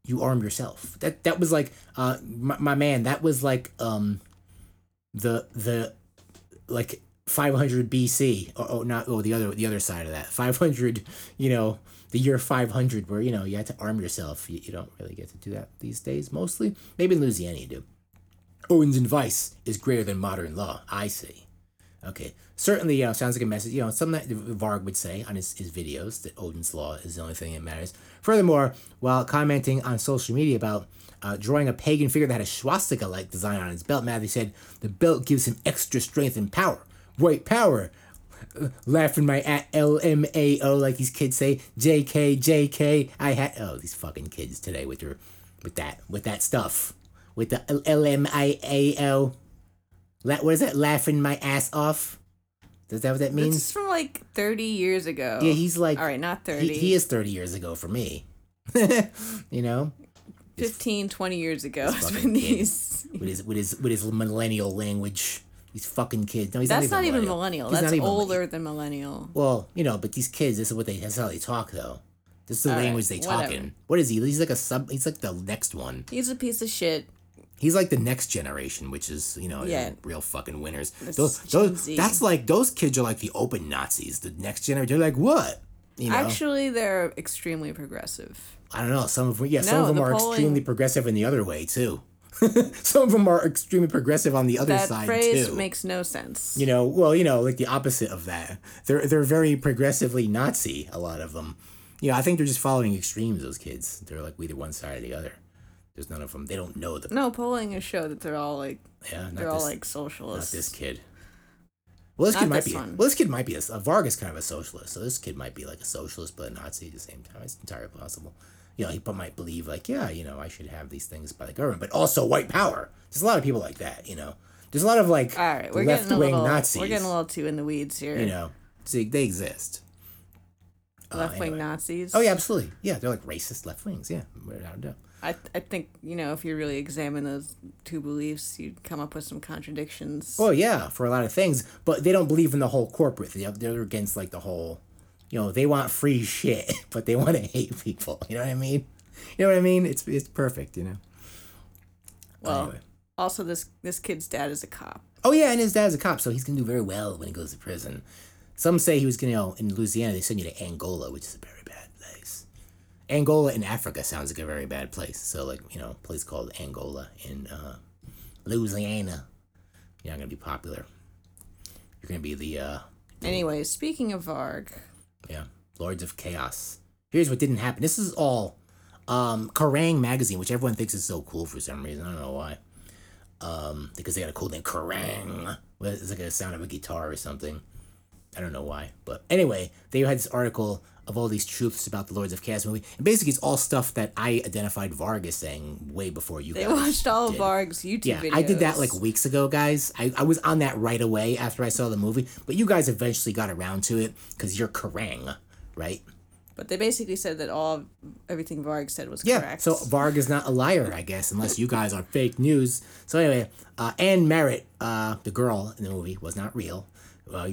you arm yourself. That that was like uh, my, my man. That was like um, the the like 500 BC or not oh the other the other side of that 500 you know the year 500 where you know you had to arm yourself. You, you don't really get to do that these days mostly. Maybe in Louisiana you do. Odin's advice is greater than modern law I see. Okay. Certainly you know sounds like a message you know something that Varg would say on his, his videos that Odin's law is the only thing that matters. Furthermore while commenting on social media about uh, drawing a pagan figure that had a swastika-like design on his belt Matthew said the belt gives him extra strength and power. White power Uh, laughing my at LMAO like these kids say JK JK I had oh these fucking kids today with your with that with that stuff with the LMIAO La- what is that laughing my ass off is that what that This means is from like 30 years ago. yeah he's like All right, not 30. he, he is 30 years ago for me you know 15, 20 years ago. is fucking when kid. these. with his with his with his millennial language These fucking kids. No, he's That's not not even even millennial. millennial. He's That's not even older than millennial. Well, you know, but these kids, this is what they. That's how they talk, though. This is the All right, language they talk whatever. in. What is he? He's like a sub. He's like the next one. He's a piece of shit. He's like the next generation, which is you know Yeah. real fucking winners. That's Those, those that's like those kids are like the open Nazis. The next generation, they're like what? You know, Actually, they're extremely progressive. I don't know. Some of yeah, some of them the are polling- extremely progressive in the other way too. some of them are extremely progressive on the other side too. That side phrase too. makes no sense. you know, well, you know, like the opposite of that. They're they're very progressively Nazi. A lot of them. You know, I think they're just following extremes. Those kids, they're like either one side or the other. There's none of them. They don't know them. No, polling has showed that they're all like Yeah, not they're all this, like not socialists. this kid. Well, this Not kid might this be. one. Well, this kid might be a, a Vargas kind of a socialist. So this kid might be like a socialist but a Nazi at the same time. It's entirely possible. You know, but might believe like, yeah, you know, I should have these things by the government, but also white power. There's a lot of people like that. You know, there's a lot of like All right, we're left wing Nazis. we're getting a little too in the weeds here. you know, see, they exist. Uh, left wing anyway. Nazis. Oh yeah, absolutely. Yeah, they're like racist left wings. Yeah, without a doubt. I I think you know if you really examine those two beliefs, you'd come up with some contradictions. Oh yeah, for a lot of things, but they don't believe in the whole corporate. Thing. They're against like the whole, you know, they want free shit, but they want to hate people. You know what I mean? You know what I mean? It's it's perfect. You know. Well, Anyway. also this this kid's dad is a cop. Oh yeah, and his dad's a cop, so he's gonna do very well when he goes to prison. Some say he was gonna, you know, in Louisiana they send you to Angola, which is a very bad place. Angola in Africa sounds like a very bad place. So like, you know, a place called Angola in uh, Louisiana. You're not gonna be popular. You're gonna be the uh, Anyway, speaking of Varg, yeah, Lords of Chaos. Here's what didn't happen. This is all um Kerrang magazine, which everyone thinks is so cool for some reason. I don't know why. Um, because they got a cool name, Kerrang. It's like a sound of a guitar or something. I don't know why, but anyway, they had this article of all these truths about the Lords of Chaos movie, and basically it's all stuff that I identified Vargas saying way before you they guys. watched all of did. Varg's YouTube Yeah, videos. I did that like weeks ago, guys. I, I was on that right away after I saw the movie, but you guys eventually got around to it because you're Kerrang, right? But they basically said that all everything Varg said was Yeah, correct. so Varg is not a liar, I guess, unless you guys are fake news. So anyway, uh, Anne Merritt, uh, the girl in the movie, was not real. Uh,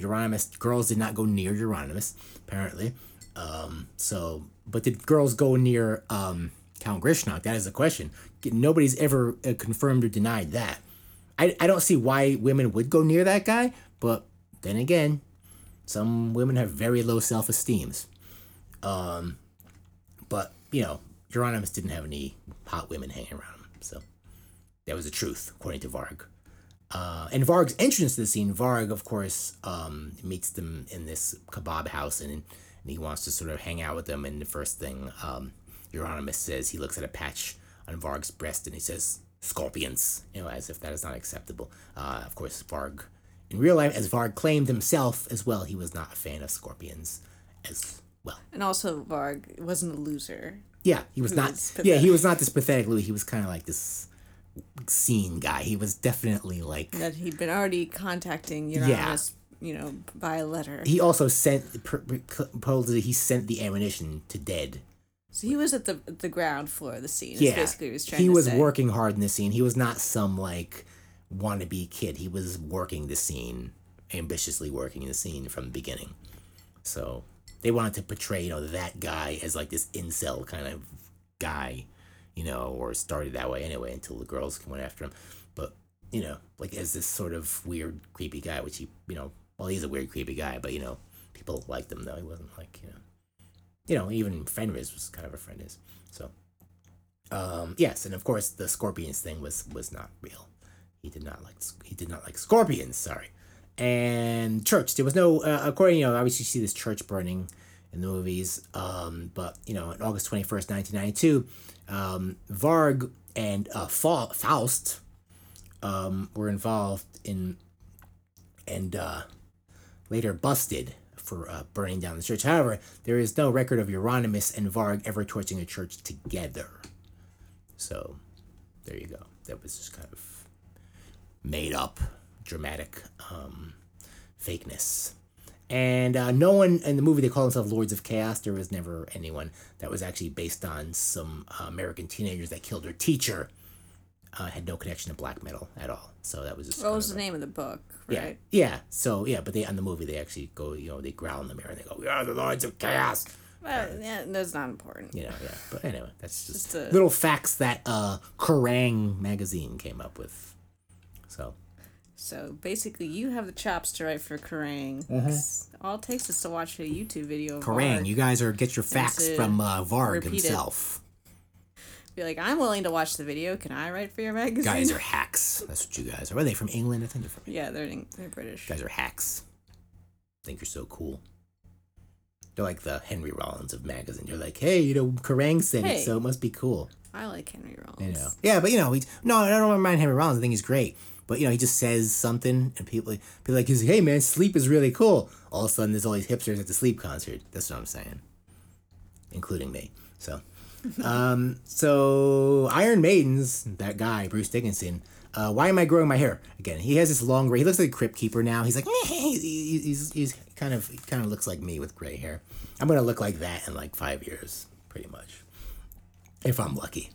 girls did not go near Euronymous, apparently. Um, so, but did girls go near um, Count Grishnackh? That is the question. Nobody's ever uh, confirmed or denied that. I, I don't see why women would go near that guy, but then again, some women have very low self esteems. Um, but you know, Euronymous didn't have any hot women hanging around him, so that was the truth, according to Varg. Uh, and Varg's entrance to the scene, Varg, of course, um, meets them in this kebab house, and, and he wants to sort of hang out with them. And the first thing um, Euronymous says, he looks at a patch on Varg's breast, and he says, "Scorpions," you know, as if that is not acceptable. Uh, of course, Varg, in real life, as Varg claimed himself as well, he was not a fan of scorpions as well. and also Varg wasn't a loser. Yeah, he was not. was Yeah, he was not this pathetic Louis. He was kind of like this scene guy. He was definitely like. That he'd been already contacting Euronymous, you know, by letter. He also sent supposedly he sent the ammunition to Dead. so he was at the the ground floor of the scene. Yeah, basically he was trying he was say. working hard in the scene. He was not some like wannabe kid. He was working the scene, ambitiously working the scene from the beginning. So they wanted to portray you know that guy as like this incel kind of guy, you know, or started that way anyway until the girls went after him. But you know, like as this sort of weird, creepy guy, which he, you know, well, he's a weird, creepy guy, but you know, people liked him though. He wasn't like you know, you know, even Fenriz was kind of a friend of his. So, um, yes, and of course the scorpions thing was was not real. He did not like he did not like scorpions. Sorry, and church. There was no uh, according you know obviously you see this church burning in the movies. Um, but you know on August twenty first, nineteen ninety two, um, Varg and uh, Fa- Faust um, were involved in and uh, later busted for uh, burning down the church. However, there is no record of Euronymous and Varg ever torching a church together. So, there you go. That was just kind of made up, dramatic um, fakeness. And uh, no one in the movie they call themselves Lords of Chaos. There was never anyone that was actually based on some uh, American teenagers that killed their teacher. uh, had no connection to black metal at all. So that was just. What was the name of the book? Yeah, yeah. So yeah, but they on the movie they actually go, you know, they growl in the mirror and they go, "We are the lords of chaos." Well, yeah, that's not important. You know, yeah. But anyway, that's just, Just a- little facts that uh Kerrang magazine came up with. So basically, you have the chops to write for Kerrang. All it takes is to watch a YouTube video. Of Mm-hmm. Kerrang, Varg. you guys are get your facts from uh, Varg repeat it. himself. Be like, I'm willing to watch the video. Can I write for your magazine? Guys are hacks. That's what you guys are. Are they from England? I think they're from. yeah, they're in- they're British. guys are hacks. Think you're so cool. They're like the Henry Rollins of magazine. You're like, hey, you know, Kerrang said it, so it must be cool. I like Henry Rollins. You know. Yeah, but you know, he no, I don't mind Henry Rollins. I think he's great. But you know, he just says something, and people people like, he's hey man, sleep is really cool. All of a sudden, there's all these hipsters at the sleep concert. That's what I'm saying, including me. So, um, so Iron Maiden's that guy Bruce Dickinson. Uh, why am I growing my hair again? He has this long gray. He looks like a crypt keeper now. He's like, "Meh." He- he- he's he's kind of he kind of looks like me with gray hair. I'm gonna look like that in like five years, pretty much, if I'm lucky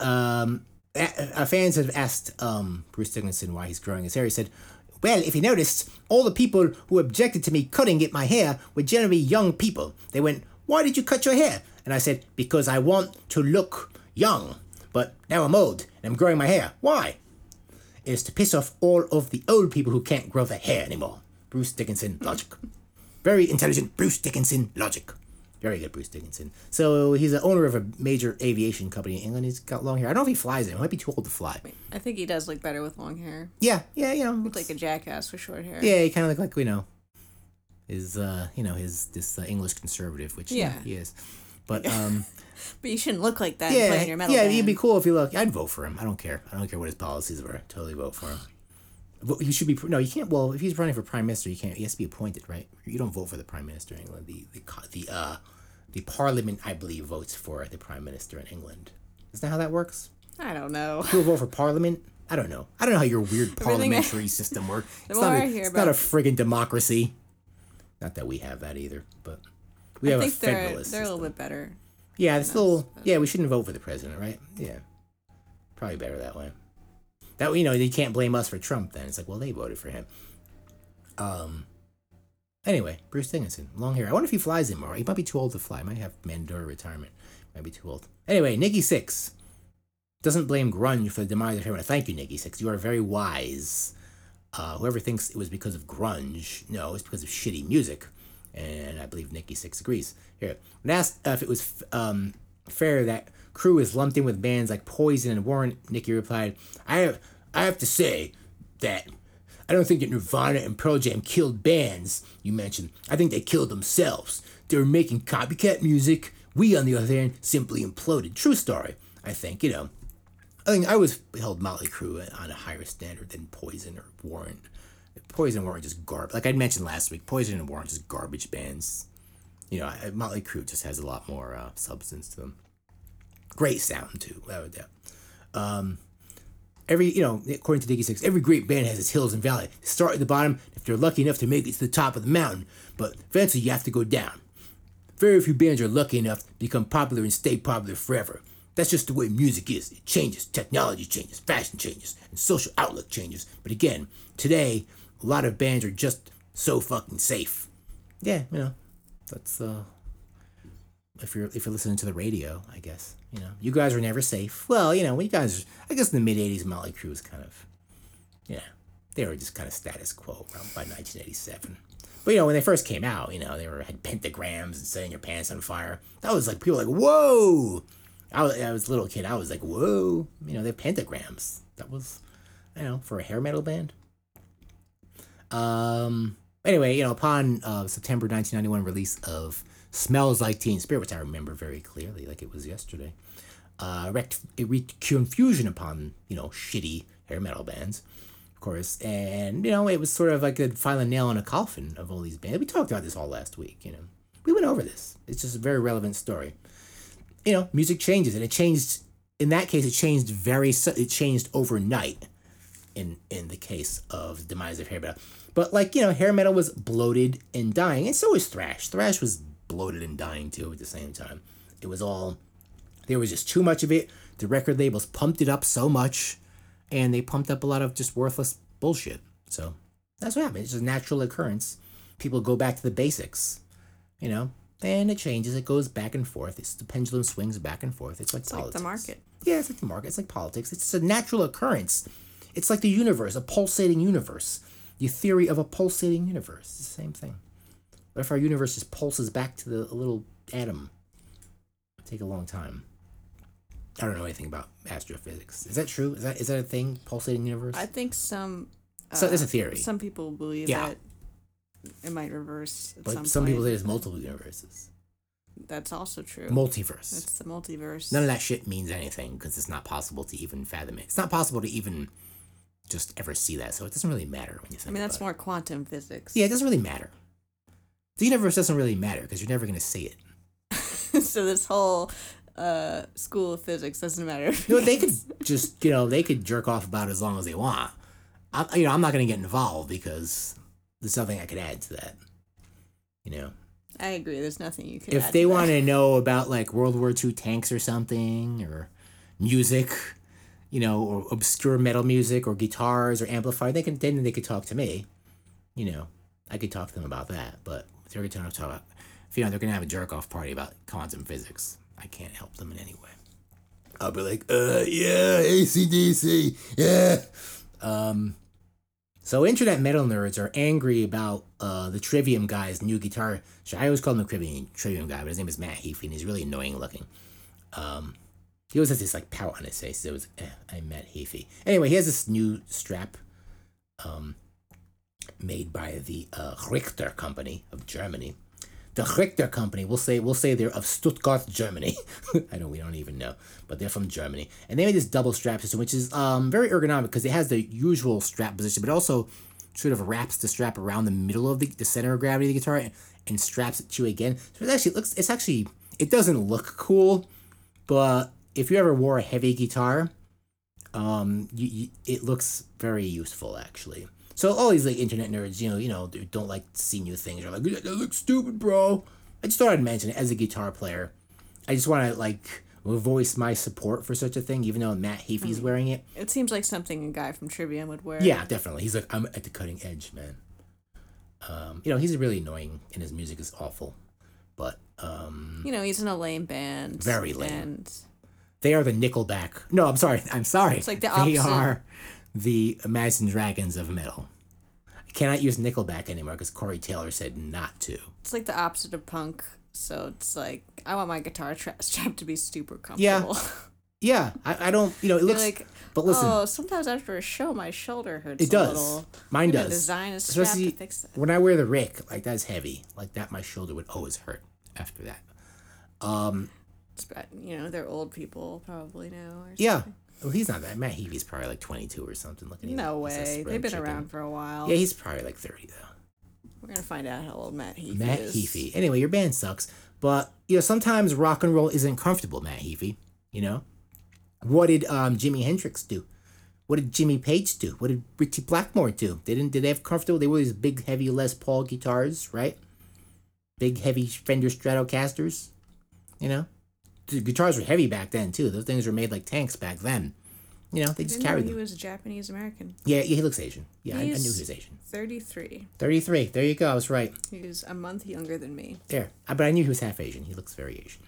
um, a fans have asked um, Bruce Dickinson why he's growing his hair. He said, Well, if you noticed, all the people who objected to me cutting it my hair were generally young people. They went, Why did you cut your hair? And I said, Because I want to look young. But now I'm old and I'm growing my hair. Why? It is to piss off all of the old people who can't grow their hair anymore. Bruce Dickinson logic. Very intelligent Bruce Dickinson logic. Very good, Bruce Dickinson. So he's the owner of a major aviation company in England. He's got long hair. I don't know if he flies it. He might be too old to fly. I think he does look better with long hair. Yeah, yeah, you know. Looks like a jackass with short hair. yeah, he kind of look like you know, his uh, you know, his this uh, English conservative, which yeah. Yeah. he is. But um, But you shouldn't look like that yeah, in your metal yeah, band. he'd be cool if he looked. I'd vote for him. I don't care. I don't care what his policies were. Totally vote for him. He should be no. You can't. Well, if he's running for prime minister, you can't. He has to be appointed, right? You don't vote for the prime minister in England. The the the uh, the parliament, I believe, votes for the prime minister in England. Isn't that how that works? I don't know. People vote for parliament. I don't know. I don't know how your weird parliamentary system works. It's not. A, it's not a friggin' democracy. Not that we have that either, but we I have a think they're federalist they're a little bit better. Yeah, it's still. Yeah, we shouldn't vote for the president, right? Yeah, probably better that way. That you know, you can't blame us for Trump. Then it's like, well, they voted for him. Um. Anyway, Bruce Dickinson, long hair. I wonder if he flies anymore. He might be too old to fly. Might have mandatory retirement. Might be too old. Anyway, Nikki Sixx doesn't blame grunge for the demise of metal. Thank you, Nikki Sixx. You are very wise. Uh, whoever thinks it was because of grunge, no, it's because of shitty music. And I believe Nikki Sixx agrees. Here, when asked if it was um, fair that Crue is lumped in with bands like Poison and Warrant, Nikki replied, "I have, I have to say that I don't think that Nirvana and Pearl Jam killed bands you mentioned. I think they killed themselves. They were making copycat music. We, on the other hand, simply imploded. True story. I think you know." I think I was held Motley Crue on a higher standard than Poison or Warrant. Poison and Warrant just garbage. Like I mentioned last week, Poison and Warrant just garbage bands. You know, Motley Crue just has a lot more uh, substance to them. Great sound too, without a doubt. Um, every you know, according to Diggy Six, every great band has its hills and valleys. Start at the bottom if they're lucky enough to make it to the top of the mountain, but eventually you have to go down. Very few bands are lucky enough to become popular and stay popular forever. That's just the way music is. It changes, technology changes, fashion changes, and social outlook changes. But again, today, a lot of bands are just so fucking safe. Yeah, you know, that's uh if you're if you're listening to the radio, I guess. You know. You guys were never safe. Well, you know, when you guys I guess in the mid eighties Motley Crue was kind of yeah. They were just kind of status quo around by nineteen eighty seven. But you know, when they first came out, you know, they were had pentagrams and setting your pants on fire. That was like people like, whoa. I was, I was a little kid. I was like, whoa. You know, they're pentagrams. That was, you know, for a hair metal band. Um. Anyway, you know, upon uh, September 1991 release of "Smells Like Teen Spirit," which I remember very clearly, like it was yesterday, uh, wreaked, it wreaked confusion upon you know shitty hair metal bands, of course, and you know it was sort of like a final nail in a coffin of all these bands. We talked about this all last week. You know, we went over this. It's just a very relevant story. You know, music changes, and it changed. In that case, it changed very. It changed overnight in in the case of demise of hair metal. But like you know, hair metal was bloated and dying, and so was thrash. Thrash was bloated and dying too at the same time. It was all there was just too much of it. The record labels pumped it up so much. and they pumped up a lot of just worthless bullshit. So that's what happened. It's just a natural occurrence. People go back to the basics, you know, and it changes. It goes back and forth. It's the pendulum swings back and forth. It's like It's politics. like the market. Yeah, it's like the market. It's like politics. It's a natural occurrence. It's like the universe, a pulsating universe. The theory of a pulsating universe. It's the same thing. What if our universe just pulses back to the little atom? It'd take a long time. I don't know anything about astrophysics. Is that true? Is that is that a thing? Pulsating universe? I think some. Uh, So there's a theory. Some people believe Yeah. that it might reverse at but some, some, people say there's multiple universes. That's also true. Multiverse. It's the multiverse. None of that shit means anything because it's not possible to even fathom it. It's not possible to even just ever see that. So it doesn't really matter when you think I mean, that's about it. more quantum physics. Yeah, it doesn't really matter. The universe doesn't really matter because you're never going to see it. so this whole uh, school of physics doesn't matter. You know, they could just, you know, they could jerk off about as long as they want. I, you know, I'm not going to get involved because there's nothing I could add to that. You know, I agree. There's nothing you can. if add they to want to know about like World War II tanks or something, or music, you know, or obscure metal music, or guitars, or amplifier, they can then they could talk to me. You know, I could talk to them about that. But they're going to talk about, you know, they're going to have a jerk off party about quantum physics, I can't help them in any way. I'll be like, uh, yeah, ACDC, yeah. Um, so internet metal nerds are angry about uh, the Trivium guy's new guitar. I always call him the Trivium, Trivium guy, but his name is Matt Heafy, and he's really annoying looking. Um, he always has this like pout on his face. It was, eh, I'm Matt Heafy. Anyway, he has this new strap, um, made by the uh, Richter company of Germany. The Richter company, we'll say, we'll say they're of Stuttgart, Germany. I know we don't even know, but they're from Germany, and they made this double strap system, which is um very ergonomic because it has the usual strap position, but also sort of wraps the strap around the middle of the, the center of gravity of the guitar and, and straps it to again. So it actually looks, it's actually, it doesn't look cool, but if you ever wore a heavy guitar, um, you, you, it looks very useful actually. So all these like internet nerds, you know, you know, don't like to see new things. Are like, that looks stupid, bro. I just thought I'd mention it as a guitar player. I just want to like voice my support for such a thing, even though Matt Heafy's wearing it. it seems like something a guy from Trivium would wear. Yeah, definitely. He's like, I'm at the cutting edge, man. Um, you know, he's really annoying, and his music is awful. But um, You know, he's in a lame band. Very lame. And they are the Nickelback. No, I'm sorry. I'm sorry. It's like the opposite. They are the Imagine Dragons of metal. I cannot use Nickelback anymore because Corey Taylor said not to. it's like the opposite of punk. So it's like I want my guitar tra- strap to be super Yeah. comfortable. Yeah, I, I don't. You know, it looks. like, but listen, oh, sometimes after a show, my shoulder hurts. it A does. little. Mine does. Design strap Especially to fix that. when I wear the Rick, like that's heavy. Like that, my shoulder would always hurt after that. Um, It's. You know, they're old people probably now. Or yeah. Well, he's not that. Matt Heafy's probably like 22 or something. Look at him. No a way. They've been chicken. around for a while. Yeah, he's probably like 30 though. We're gonna find out how old Matt Heafy is. Matt is. Heafy. Anyway, your band sucks, but you know sometimes rock and roll isn't comfortable. Matt Heafy. You know, what did um Jimi Hendrix do? What did Jimmy Page do? What did Ritchie Blackmore do? They didn't. Did they have comfortable? They were these big, heavy Les Paul guitars, right? Big, heavy Fender Stratocasters. You know, the guitars were heavy back then too. Those things were made like tanks back then. You know, they just know carried he them. was Japanese American. Yeah, yeah, he looks Asian. Yeah, I, I knew he was Asian. Thirty-three. Thirty-three. There you go. I was right. He's a month younger than me. There, but I knew he was half Asian. He looks very Asian.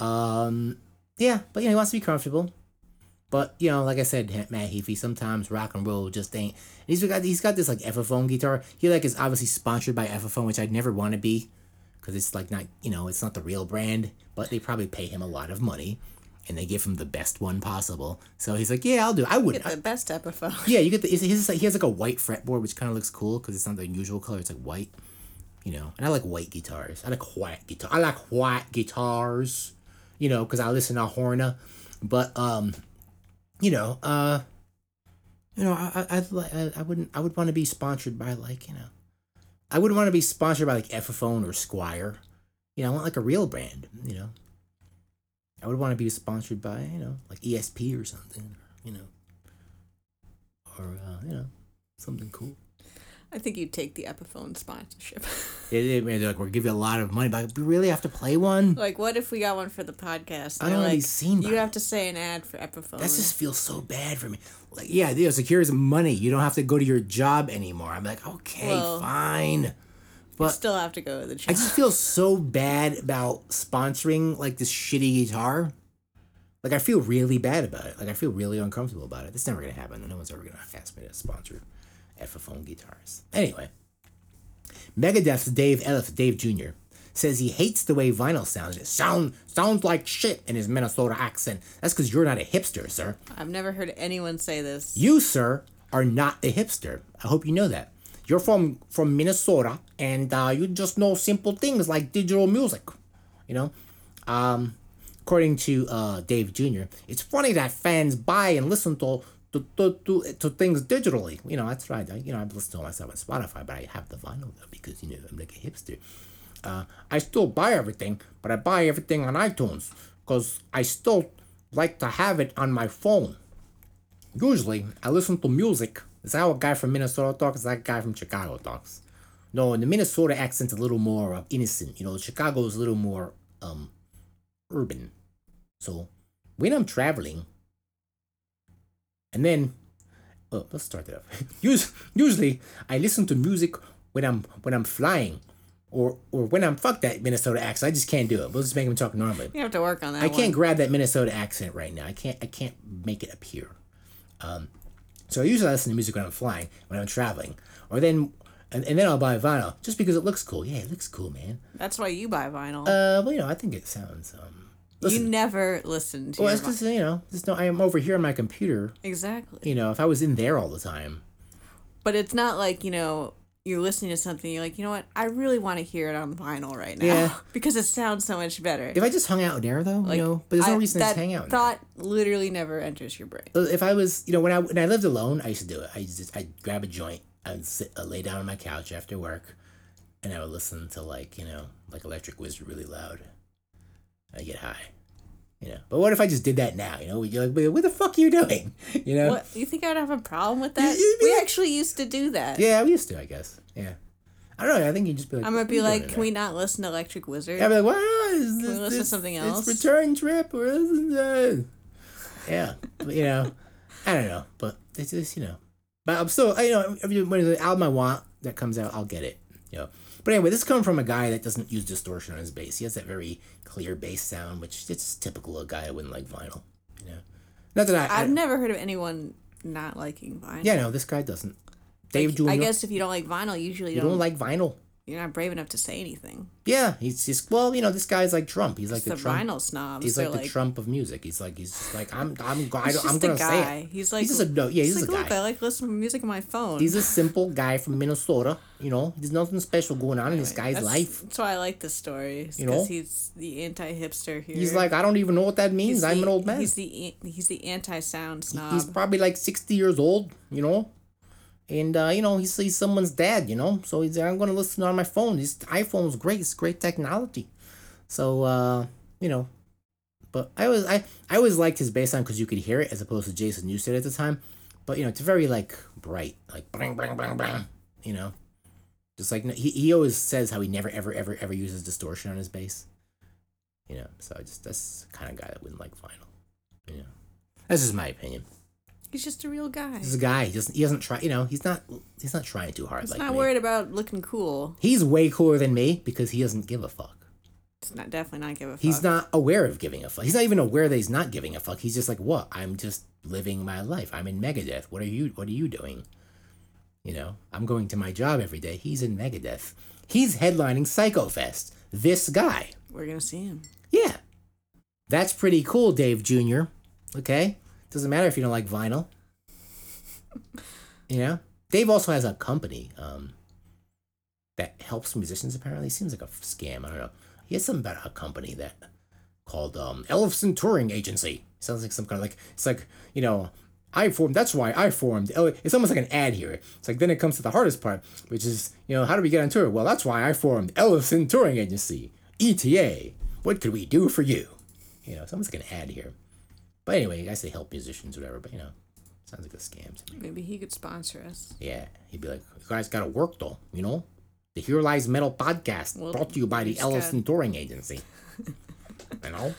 Um, yeah, but you know he wants to be comfortable. But you know, like I said, Matt Heafy, sometimes rock and roll just ain't. He's got he's got this like Epiphone guitar. He like is obviously sponsored by Epiphone, which I'd never want to be, because it's like not you know it's not the real brand. But they probably pay him a lot of money, and they give him the best one possible. So he's like, yeah, I'll do. it. I would. Get the best Epiphone. Yeah, you get the. His, he has like a white fretboard, which kind of looks cool because it's not the usual color. It's like white, you know. And I like white guitars. I like white guitar. I like white guitars, you know, because I listen to Horna. But um, you know, uh, you know, I I I, I wouldn't I would want to be sponsored by like you know, I wouldn't want to be sponsored by like Epiphone or Squier. You know, I want like a real brand. You know, I would want to be sponsored by you know like ESP or something. You know or uh, you know something cool. I think you'd take the Epiphone sponsorship. They, they, they're like, we'll give you a lot of money, but we really have to play one. like, what if we got one for the podcast? I've They're already like, seen You have to say an ad for Epiphone. That just feels so bad for me. Like, yeah, it's like here's money. You don't have to go to your job anymore. I'm like, okay, Well, fine. You But still have to go to the I just feel so bad about sponsoring like this shitty guitar. Like I feel really bad about it. Like I feel really uncomfortable about it. It's never gonna happen. No one's ever gonna ask me to sponsor Epiphone guitars. Anyway, Megadeth's Dave Ellefson, Dave Jr. says he hates the way vinyl sounds. It sound sounds like shit in his Minnesota accent. That's because you're not a hipster, sir. I've never heard anyone say this. You, sir, are not a hipster. I hope you know that. You're from from Minnesota, and uh, you just know simple things like digital music. You know, um, according to uh, Dave Jr., it's funny that fans buy and listen to to, to, to, to things digitally. You know, that's right. I, you know, I listen to myself on Spotify, but I have the vinyl though because you know I'm like a hipster. Uh, I still buy everything, but I buy everything on iTunes because I still like to have it on my phone. Usually, I listen to music. Is that how a guy from Minnesota talks? Is that a guy from Chicago talks? No, the Minnesota accent's a little more uh, innocent. You know, Chicago's a little more um urban. So when I'm traveling, and then, oh, let's start that up. Us- Usually, I listen to music when I'm when I'm flying, or or when I'm fuck that Minnesota accent. I just can't do it. We'll just make him talk normally. You have to work on that. I can't grab that Minnesota accent right now. I can't. I can't make it appear. Um, so I usually listen to music when I'm flying, when I'm traveling, or then, and, and then I'll buy vinyl just because it looks cool. Yeah, it looks cool, man. That's why you buy vinyl. Uh, well, you know, I think it sounds. Um, you never listen to well, it's because you know, just no. I am over here on my computer. exactly. You know, if I was in there all the time, But it's not like you know you're listening to something. You're like, you know what? I really want to hear it on vinyl right now Yeah. because it sounds so much better. if I just hung out there though, Like, you know, but there's no I- reason to hang out. in there. Thought literally never enters your brain. if I was, you know, when I when I lived alone, I used to do it. I just I'd grab a joint, I'd sit, I'd lay down on my couch after work, and I would listen to like you know like Electric Wizard really loud. I get high, you know. But what if I just did that now? You know, you're like, "Wait, what the fuck are you doing? You know? What you think I'd have a problem with that? you- we you- actually used to do that. Yeah, we used to, I guess. Yeah. I don't know. I think you'd just be like. I'm gonna be like, can we not listen to Electric Wizard? there?" I'd be like, why not? Is we this, listen to something else? It's return trip or isn't that? Yeah, but you know, I don't know, but it's just you know, but I'm still you know every when the album I want that comes out, I'll get it. You know, but anyway, this comes from a guy that doesn't use distortion on his bass. He has that very clear bass sound, which it's typical of a guy that wouldn't like vinyl. You know, not that I. I I've never heard of anyone not liking vinyl. yeah, no, this guy doesn't. Dave Jr. I guess if you don't like vinyl, usually you you don't, don't like vinyl. You're not brave enough to say anything. Yeah, he's just well, you know, this guy's like Trump. He's like the, the Trump. vinyl snobs. He's like the like, Trump of music. He's like he's just like I'm I'm I, he's I'm gonna a say guy. it. He's like, he's just a no, yeah, he's, he's a like, look, guy. I like listening to music on my phone. He's a simple guy from Minnesota. You know, there's nothing special going on in this guy's that's, life. That's why I like this story. You know? he's the anti-hipster here. He's like I don't even know what that means. He's I'm the- an old man. He's the he's the anti-sound snob. He's probably like 60 years old. You know. And uh, you know he's, he's someone's dad, you know, so he's I'm gonna listen on my phone. This iPhone's great, it's great technology. So uh, you know, but I was I I always liked his bass sound because you could hear it as opposed to Jason Newsted at the time. But you know, it's very like bright, like bang bang bang bang. You know, just like he he always says how he never ever ever ever uses distortion on his bass. You know, so I just that's kind of guy that wouldn't like vinyl. You know, that's just my opinion. He's just a real guy. He's a guy. He doesn't. He doesn't try. You know, he's not. He's not trying too hard. He's like not me. worried about looking cool. He's way cooler than me because he doesn't give a fuck. He's not definitely not give a fuck. He's not aware of giving a fuck. He's not even aware that he's not giving a fuck. He's just like, what? I'm just living my life. I'm in Megadeth. What are you? What are you doing? You know, I'm going to my job every day. He's in Megadeth. He's headlining Psychofest. This guy. We're gonna see him. Yeah. That's pretty cool, Dave Jr. Okay? Doesn't matter if you don't like vinyl. You know? Dave also has a company um, that helps musicians, apparently. Seems like a scam. I don't know. He has something about a company that called um, Ellefson Touring Agency. Sounds like some kind of like, it's like, you know, I formed, that's why I formed. It's almost like an ad here. It's like, then it comes to the hardest part, which is, you know, how do we get on tour? Well, that's why I formed Ellefson Touring Agency. ETA. What could we do for you? You know, it's almost like an ad here. But anyway, I say help musicians, whatever, but you know, Sounds like a scam to me. Maybe he could sponsor us. Yeah, he'd be like, "You guys got to work though, you know." The Here Lies Metal podcast Well, brought to you by the Ellefson Touring Agency. you know,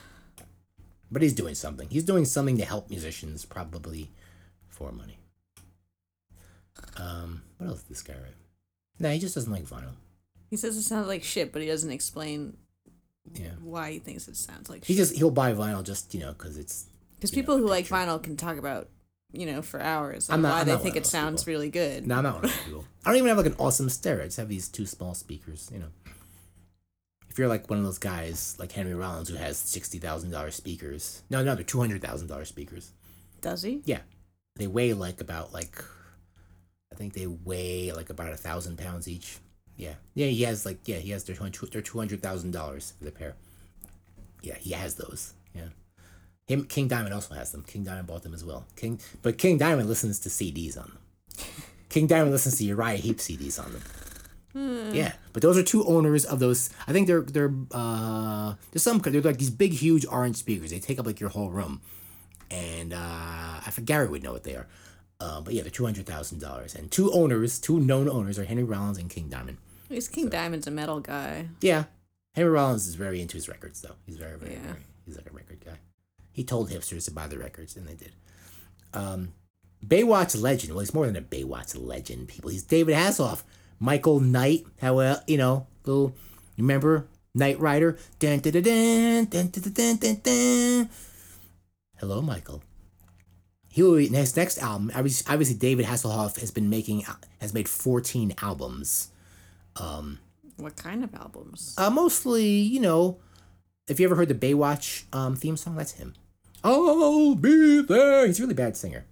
but he's doing something. He's doing something to help musicians, probably for money. Um, what else did this guy write? Nah, he just doesn't like vinyl. He says it sounds like shit, but he doesn't explain Yeah, why he thinks it sounds like he shit. just he'll buy vinyl just you know because it's Because you know, people who like vinyl can talk about, you know, for hours I'm on not- why I'm they think it sounds people. really good. No, I'm not one of those people. I don't even have like an awesome stereo. I just have these two small speakers, you know. If you're like one of those guys like Henry Rollins who has sixty thousand dollar speakers. No, no, they're two hundred thousand dollar speakers. Does he? Yeah. They weigh like about like I think they weigh like about a thousand pounds each. Yeah. Yeah, he has like yeah, he has their they're two hundred thousand dollars for the pair. Yeah, he has those. Yeah. Him King Diamond also has them. King Diamond bought them as well. King but King Diamond listens to CDs on them. King Diamond listens to Uriah Heep CDs on them. Yeah, but those are two owners of those. I think they're they're uh there's some they're like these big huge orange speakers. They take up like your whole room, and uh I forget Gary would know what they are. Uh, but yeah, they're two hundred thousand dollars, and two owners, two known owners are Henry Rollins and King Diamond. At least King Diamond's a metal guy. Yeah, Henry Rollins is very into his records though. He's very very Yeah. very he's like a record guy. He told hipsters to buy the records, and they did. Um, Baywatch legend. Well, he's more than a Baywatch legend, people. He's David Hasselhoff, Michael Knight. How well, you know, little. Remember Knight Rider? Dun, dun, dun, dun, dun, dun, dun, dun, Hello, Michael. He will be next next album. Obviously, David Hasselhoff has been making has made fourteen albums. Um, what kind of albums? Uh, mostly, you know, if you ever heard the Baywatch um, theme song, that's him. I'll be there. He's a really bad singer.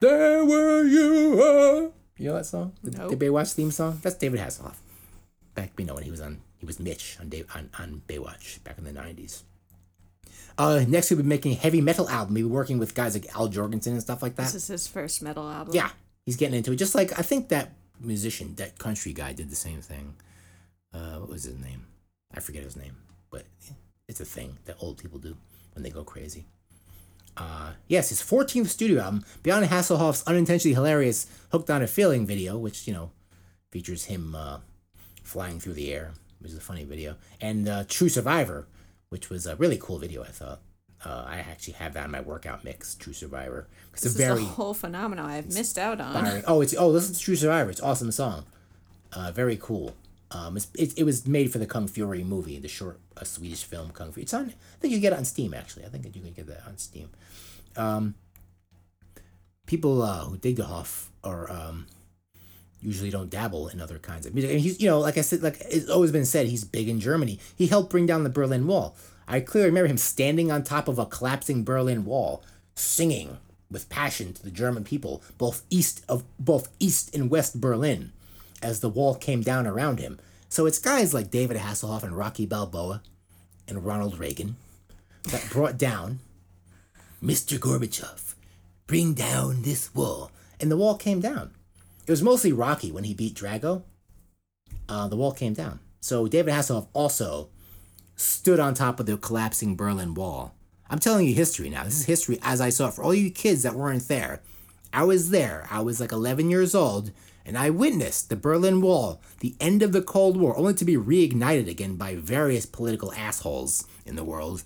There where you are. You know that song? The, the Baywatch theme song? That's David Hasselhoff. Back, you know, when he was on, he was Mitch on, Dave, on, on Baywatch back in the 90s. Uh, next, he'll be making a heavy metal album. He'll be working with guys like Al Jourgensen and stuff like that. This is his first metal album. Yeah, he's getting into it. Just like I think that musician, that country guy, did the same thing. Uh, what was his name? I forget his name, but it's a thing that old people do when they go crazy. Uh, yes, his 14th studio album, Beyond Hasselhoff's unintentionally hilarious "Hooked on a Feeling" video, which you know features him uh, flying through the air, which is a funny video, and uh, "True Survivor," which was a really cool video. I thought. Uh, I actually have that in my workout mix, True Survivor. It's This a very is a whole phenomenon I've missed out on. inspiring. Oh, it's oh, listen to True Survivor. It's an awesome song. Uh, very cool. Um, it's, it, it was made for the Kung Fury movie, the short a Swedish film Kung Fury. It's on. I think you get it on Steam actually. I think you can get that on Steam. Um, people uh, who dig the Hoff are um, usually don't dabble in other kinds of music. And he's, you know, like I said, like it's always been said, he's big in Germany. He helped bring down the Berlin Wall. I clearly remember him standing on top of a collapsing Berlin Wall, singing with passion to the German people, both east of both East and West Berlin, as the wall came down around him. So it's guys like David Hasselhoff and Rocky Balboa and Ronald Reagan that brought down Mr. Gorbachev, bring down this wall. And the wall came down. It was mostly Rocky when he beat Drago. Uh, the wall came down. So David Hasselhoff also stood on top of the collapsing Berlin Wall. I'm telling you history now. This is history as I saw it. For all you kids that weren't there, I was there. I was like 11 years old, and I witnessed the Berlin Wall, the end of the Cold War, only to be reignited again by various political assholes in the world.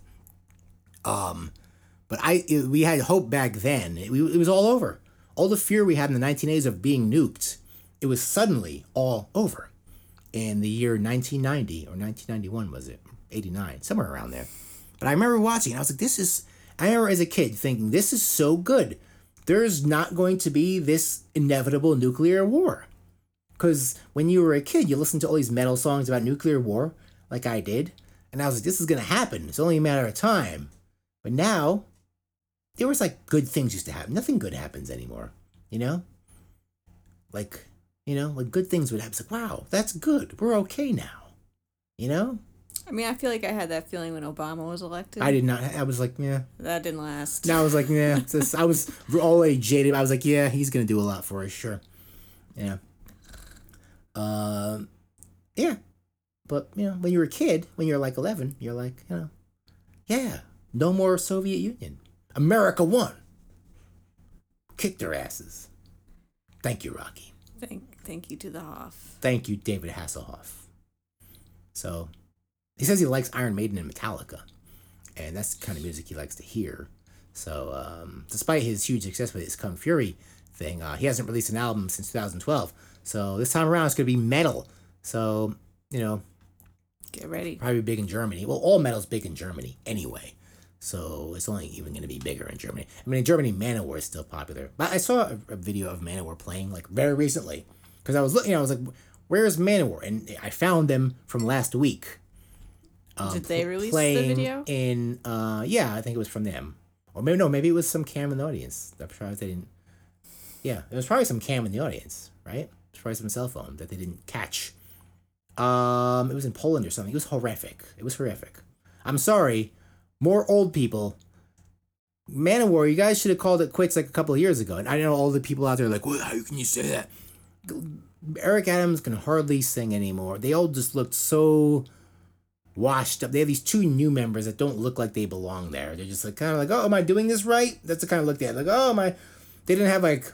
Um, but I it- we had hope back then. It, it was all over. All the fear we had in the 1980s of being nuked, it was suddenly all over. In the year 1990 or 1991 was it? 89, somewhere around there. But I remember watching and I was like, this is, I remember as a kid thinking, this is so good. There's not going to be this inevitable nuclear war. Because when you were a kid, you listened to all these metal songs about nuclear war, like I did. And I was like, this is going to happen. It's only a matter of time. But now, there was like good things used to happen. Nothing good happens anymore, you know? Like, you know, like good things would happen. It's like, wow, that's good. We're okay now. You know? I mean, I feel like I had that feeling when Obama was elected. I did not, I was like, yeah. That didn't last. Now I was like, yeah, just, I was all the jaded. I was like, yeah, he's gonna do a lot for us, sure. Yeah. Um, yeah. But you know, when you're a kid, when you're like 11, you're like, you know, yeah, no more Soviet Union. America won. kicked their asses. Thank you, Rocky. Thank, thank you to the Hoff. Thank you, David Hasselhoff. So, he says he likes Iron Maiden and Metallica, and that's the kind of music he likes to hear. So, um, despite his huge success with his Kung Fury thing, uh, he hasn't released an album since 2012. So, this time around, it's going to be metal. So, you know, Get ready. probably big in Germany. Well, all metal's big in Germany anyway. So it's only even going to be bigger in Germany. I mean, in Germany, Manowar is still popular. But I saw a, a video of Manowar playing like very recently because I was looking. I was like, "Where's Manowar?" And I found them from last week. Um, Did they release the video? In uh, yeah, I think it was from them, or maybe no, maybe it was some cam in the audience. I'm surprised they didn't. Yeah, it was probably some cam in the audience, right? It was probably some cell phone that they didn't catch. Um, it was in Poland or something. It was horrific. It was horrific. I'm sorry, more old people. Manowar, you guys should have called it quits like a couple of years ago. And I know all the people out there are like, well, how can you say that? Eric Adams can hardly sing anymore. They all just looked so washed up. They have these two new members that don't look like they belong there. They're just like kind of like, oh, am I doing this right? That's the kind of look they had. Like, oh, my. They didn't have like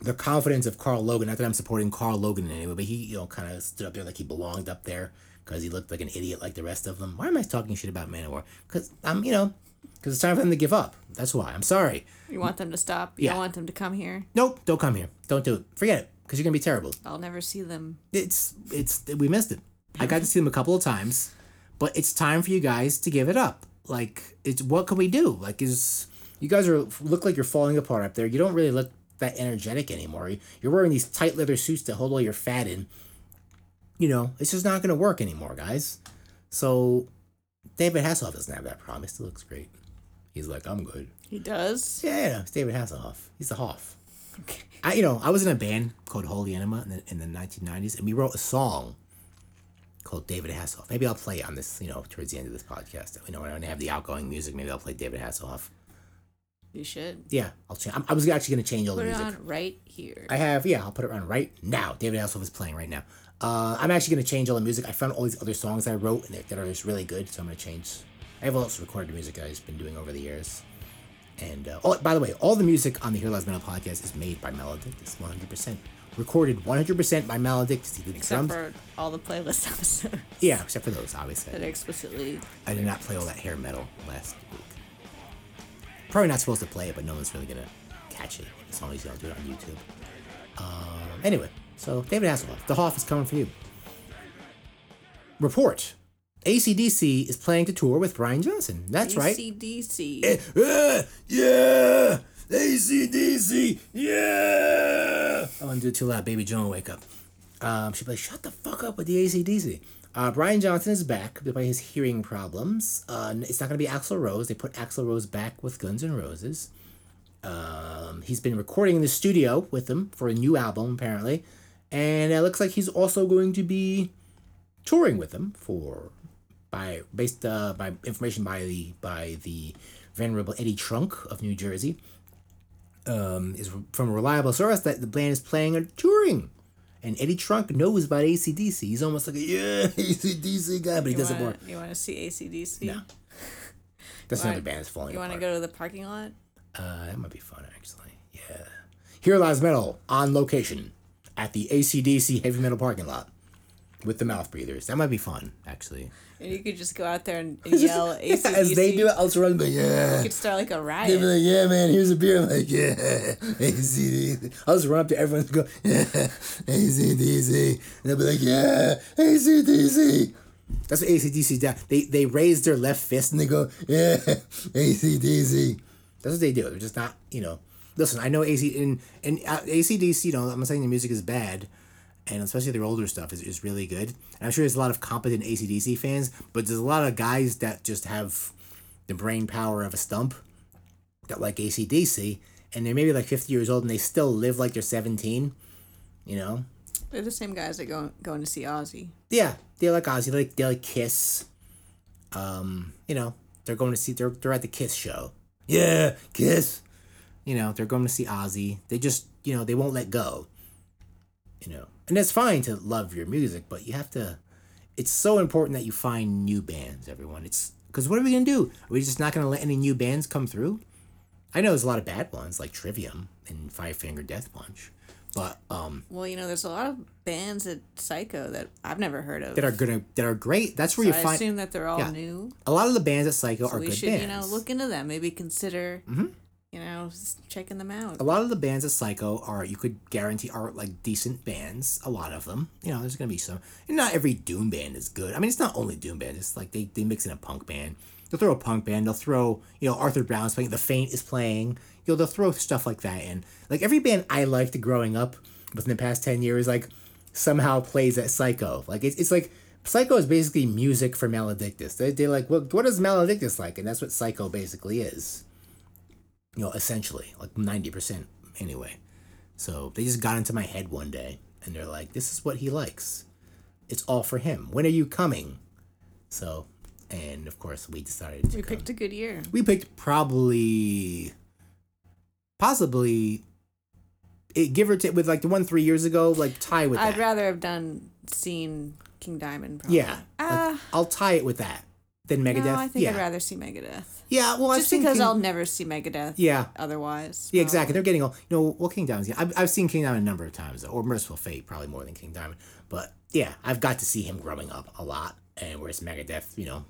the confidence of Karl Logan. Not that I'm supporting Karl Logan in any way, but he, you know, kind of stood up there like he belonged up there because he looked like an idiot like the rest of them. Why am I talking shit about Manowar? Because I'm, you know, because it's time for them to give up. That's why. I'm sorry. You want them to stop? You Yeah. don't want them to come here? Nope, don't come here. Don't do it. Forget it. Because you're gonna be terrible. I'll never see them. It's it's we missed it. I got to see them a couple of times, but it's time for you guys to give it up. Like it's what can we do? Like is you guys are look like you're falling apart up there. You don't really look that energetic anymore. You're wearing these tight leather suits to hold all your fat in. You know, it's just not gonna work anymore, guys. So David Hasselhoff doesn't have that problem. He still looks great. He's like, I'm good. He does. Yeah, yeah, it's David Hasselhoff. He's the Hoff. Okay. I, you know, I was in a band called Holy Enema in the, in the 1990s, and we wrote a song called David Hasselhoff. Maybe I'll play it on this, you know, towards the end of this podcast. You know, when I have the outgoing music, maybe I'll play David Hasselhoff. You should Yeah, I'll change. I was actually going to change all the music. put it on right here. I have, yeah, I'll put it on right now. David Hasselhoff is playing right now. Uh, I'm actually going to change all the music. I found all these other songs I wrote and that that are just really good, so I'm going to change. I have also recorded music I've been doing over the years. And, uh, oh, by the way, all the music on the Here Lies Metal podcast is made by Maledictus. It's 100%. Recorded 100% by did the Except drums. for all the playlist episodes Yeah, except for those, obviously. that explicitly. I did not play all that hair metal last week. Probably not supposed to play it, but no one's really gonna catch it as long as don't do it on YouTube. Um, anyway, so David Hasselhoff, the Hoff is coming for you. Report: ACDC is planning to tour with Brian Johnson. That's right. ACDC. Uh, yeah, ACDC, yeah. I want to do it too loud. Baby Joan wake up. Um, she'd be like, shut the fuck up with the ACDC. Uh, Brian Johnson is back despite his hearing problems. Uh, it's not going to be Axl Rose. They put Axl Rose back with Guns N' Roses. Um, he's been recording in the studio with them for a new album, apparently. And it looks like he's also going to be touring with them for by based uh, by information by the by the venerable Eddie Trunk of New Jersey. Um, is from a reliable source that the band is planning on touring. And Eddie Trunk knows about ACDC. He's almost like a yeah ACDC guy, but he you doesn't work. You want to see ACDC? No. That's wanna- another band that's falling You want to go to the parking lot? Uh, that might be fun, actually. Yeah. Here Lies Metal on location at the ACDC Heavy Metal parking lot with the mouth breathers. That might be fun, actually. And you could just go out there and, yell ACDC. As they do it, I'll just run like, yeah. You could start like a riot. They'd be like, yeah, man, here's a beer. I'm like, yeah, ACDC. I'll just run up to everyone and go, yeah, ACDC. And they'll be like, yeah, ACDC. That's what ACDC does. They, they raise their left fist and they go, yeah, ACDC. That's what they do. They're just not, you know. Listen, I know AC and, and uh, ACDC, you know, I'm not saying the music is bad, and especially their older stuff is, is really good. And I'm sure there's a lot of competent ACDC fans, but there's a lot of guys that just have the brain power of a stump that like ACDC, and they're maybe like 50 years old and they still live like they're 17, you know? They're the same guys that go going to see Ozzy. Yeah, they like Ozzy, they like, they like Kiss. Um, you know, they're going to see, they're, they're at the Kiss show. Yeah, Kiss. You know, they're going to see Ozzy. They just, you know, they won't let go. You know, and that's fine to love your music, but you have to, it's so important that you find new bands, everyone. It's, because what are we going to do? Are we just not going to let any new bands come through? I know there's a lot of bad ones like Trivium and Five Finger Death Punch. But um, Well, you know, there's a lot of bands at Psycho that I've never heard of. that are gonna that are great. That's where So you I find assume that they're all yeah. new. a lot of the bands at Psycho So are we good should, bands. you know, look into them. Maybe consider, Mm-hmm. You know, s- checking them out. a lot of the bands at Psycho are you could guarantee are like decent bands. A lot of them, you know, there's gonna be some. And not every doom band is good. I mean, it's not only doom band. It's like they they mix in a punk band. They'll throw a punk band. They'll throw you know Arthur Brown's playing. The Faint is playing. You know, they'll throw stuff like that in. Like every band I liked growing up within the past ten years, like somehow plays at Psycho. Like it's it's like. Psycho is basically music for Maledictus. They, they're like, what, what is Maledictus like? And that's what Psycho basically is you know, essentially, like 90% anyway. So they just got into my head one day and they're like, this is what he likes. It's all for him. When are you coming? So, and of course, we decided to We come. picked a good year. we picked probably, possibly, it, give or take, with like the one three years ago, like tie with I'd that. rather have done seen King Diamond. Probably. yeah. like, Ah, I'll tie it with that than Megadeth. no, I think yeah. I'd rather see Megadeth. yeah, well, I Just because King- I'll never see Megadeth. Yeah. Otherwise. Yeah, exactly. They're getting all you know. Well, King Diamond. Yeah, I've, I've seen King Diamond a number of times, or Mercyful Fate probably more than King Diamond. But yeah, I've got to see him growing up a lot, and whereas Megadeth, you know,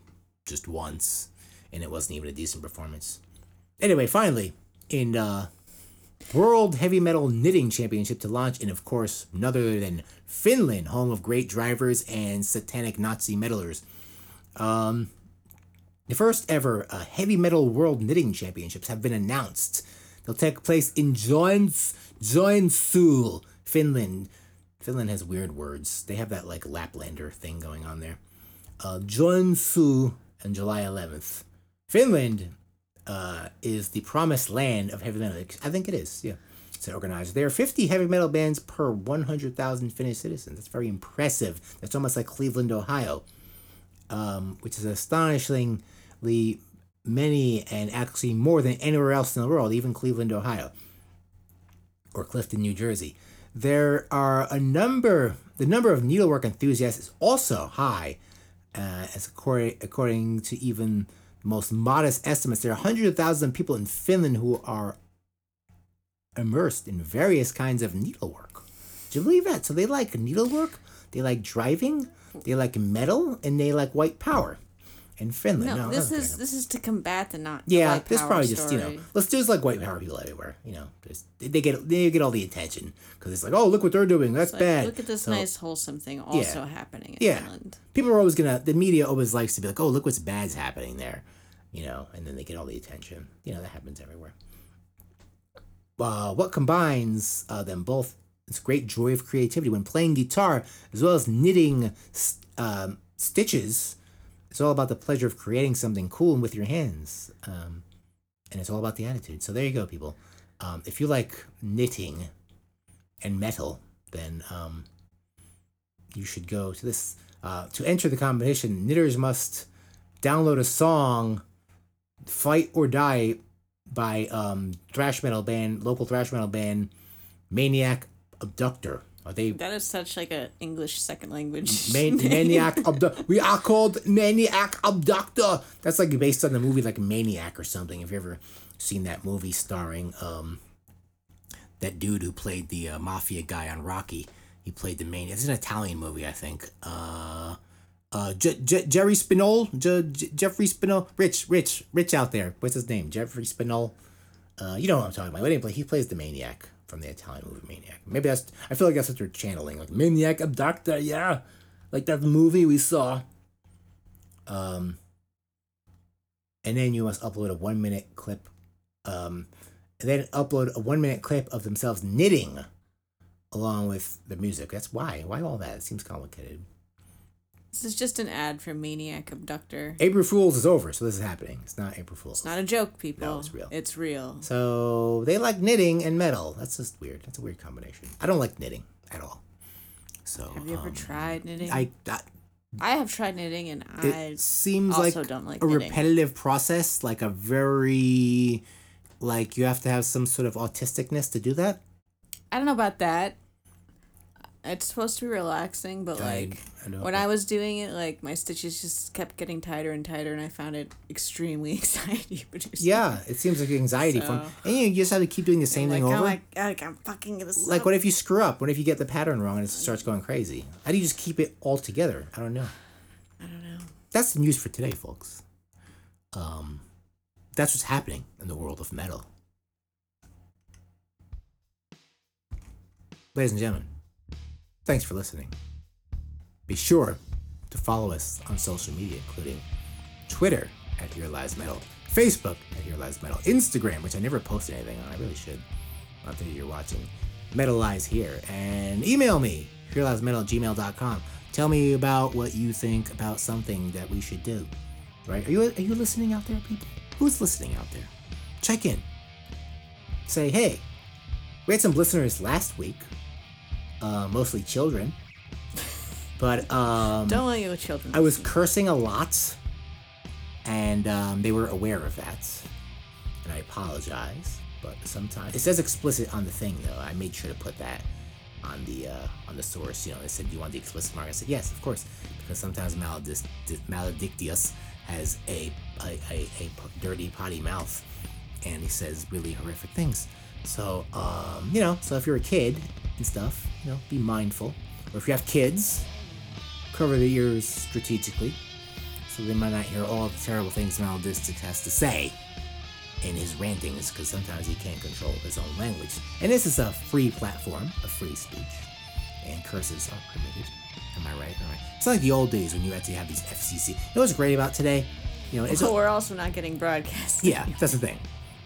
just once, and it wasn't even a decent performance. Anyway, finally, in uh, World Heavy Metal Knitting Championship to launch in, of course, none other than Finland, home of great drivers and satanic Nazi metalers. Um, the first ever uh, Heavy Metal World Knitting Championships have been announced. They'll take place in Joens, Joensuu, Finland. Finland has weird words. They have that like Laplander thing going on there. Uh, Joensuu on July 11th. Finland uh, is the promised land of heavy metal. I think it is, yeah. It's organized. There are 50 heavy metal bands per 100,000 Finnish citizens. That's very impressive. That's almost like Cleveland, Ohio um, which is astonishingly many and actually more than anywhere else in the world, even Cleveland, Ohio, or Clifton, New Jersey. There are a number, the number of needlework enthusiasts is also high, uh, as according, according to even the most modest estimates. There are hundreds of thousands of people in Finland who are immersed in various kinds of needlework. Do you believe that? So they like needlework, they like driving, they like metal, and they like white power. In Finland, No, no, this is this is to combat the not. Yeah, this probably just you know, let's do just like white power people everywhere. You know, just, they they get they get all the attention because it's like, oh, look what they're doing. That's Like, bad. Look at this So, nice wholesome thing also happening in Yeah. Finland. People are always gonna. The media always likes to be like, oh, look what's bad's happening there. You know, and then they get all the attention. You know, that happens everywhere. Uh, what combines uh, them both? It's great joy of creativity when playing guitar as well as knitting um, stitches. It's all about the pleasure of creating something cool with your hands. Um, and it's all about the attitude. So there you go, people. Um, if you like knitting and metal, then um, you should go to this. Uh, to enter the competition, knitters must download a song, "Fight or Die," by um, thrash metal band, local thrash metal band, Maniac Abductor. Are they That is such like a English second language. Man- Maniac Abductor. We are called Maniac Abductor. That's like based on the movie like Maniac or something. Have you ever seen that movie starring um that dude who played the uh, mafia guy on Rocky? He played the main. It's an Italian movie, I think. Uh, uh, J- J- Jerry Spinol, J- J- Jeffrey Spinol, Rich, Rich, Rich out there. What's his name? Jeffrey Spinol. Uh, you know what I'm talking about. But anyway, he plays the maniac from the Italian movie Maniac. Maybe that's. I feel like that's what they're channeling, like Maniac Abductor. Yeah, like that movie we saw. Um. And then you must upload a one minute clip. Um, and then upload a one minute clip of themselves knitting, along with the music. That's why. Why all that? It seems complicated. This is just an ad for Maniac Abductor. April Fools is over, so this is happening. It's not April Fools. It's not a joke, people. No, it's real. It's real. So they like knitting and metal. That's just weird. That's a weird combination. I don't like knitting at all. So Have you ever um, tried knitting? I that I have tried knitting, and it I seems like like a knitting. repetitive process, like a very like you have to have some sort of autisticness to do that. I don't know about that. It's supposed to be relaxing, but I- like I know. when I was doing it, like my stitches just kept getting tighter and tighter, and I found it extremely anxiety producing. Yeah, it seems like anxiety from, So- and you just have to keep doing the same like, thing oh over. my god, I'm fucking gonna like, what if you screw up? What if you get the pattern wrong and it starts going crazy? How do you just keep it all together? I don't know. I don't know. That's the news for today, folks. Um, that's what's happening in the world of metal. Ladies and gentlemen, thanks for listening. Be sure to follow us on social media, including Twitter at Here Lies Metal, Facebook at Here Lies Metal, Instagram, which I never posted anything on. I really should. After you're watching Metal Lies Here, and email me, HereLiesMetal at gmail.com. Tell me about what you think about something that we should do. Right? Are you are you listening out there, people? Who's listening out there? Check in. Say, hey, we had some listeners last week, uh, mostly children. But um, Don't let your children. I was cursing a lot, and um, they were aware of that. And I apologize, but sometimes it says explicit on the thing though. I made sure to put that on the uh, on the source. You know, they said "Do you want the explicit mark. I said yes, of course, because sometimes maledis- maledictius has a dirty potty mouth, and he says really horrific things. So um, you know, so if you're a kid and stuff, you know, be mm-hmm. mindful. Or if you have kids, cover the ears strategically so they might not hear all the terrible things Maledictus has to say in his rantings because sometimes he can't control his own language. And this is a free platform of free speech, and curses are permitted. Am I right? Am I? right? It's like the old days when you had to have these FCC. You know what's great about today? You know, it's But we're also not getting broadcast. yeah, that's the thing.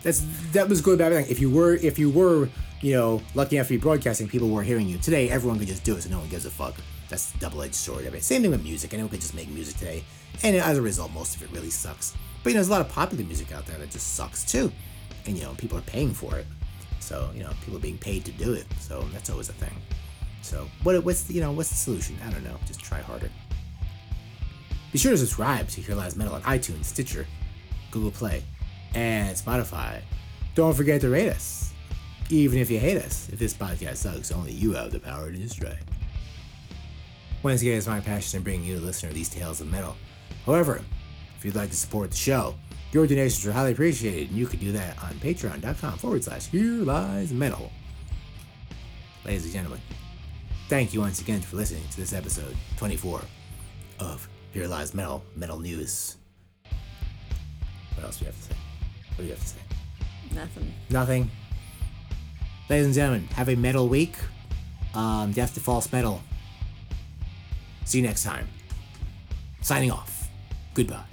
That's that was good about everything. If you were if you were you know lucky enough to be broadcasting, people were hearing you. Today, everyone could just do it, so no one gives a fuck. That's the double-edged sword of it. Same thing with music. Anyone could just make music today, and as a result, most of it really sucks. But you know, there's a lot of popular music out there that just sucks too, and you know, people are paying for it. So you know, people are being paid to do it. So that's always a thing. So what what's the, you know what's the solution? I don't know. Just try harder. Be sure to subscribe to Here Lies Metal on iTunes, Stitcher, Google Play, and Spotify. Don't forget to rate us, even if you hate us. If this podcast sucks, only you have the power to destroy. Once again, it's my passion to bring you, the listener, these tales of metal. However, if you'd like to support the show, your donations are highly appreciated, and you can do that on patreon.com forward slash Here Lies Metal. Ladies and gentlemen, thank you once again for listening to this episode 24 of Here Lies Metal, Metal News. What else do you have to say? What do you have to say? Nothing. Nothing. Ladies and gentlemen, have a metal week. Um, death to false metal. See you next time. Signing off. Goodbye.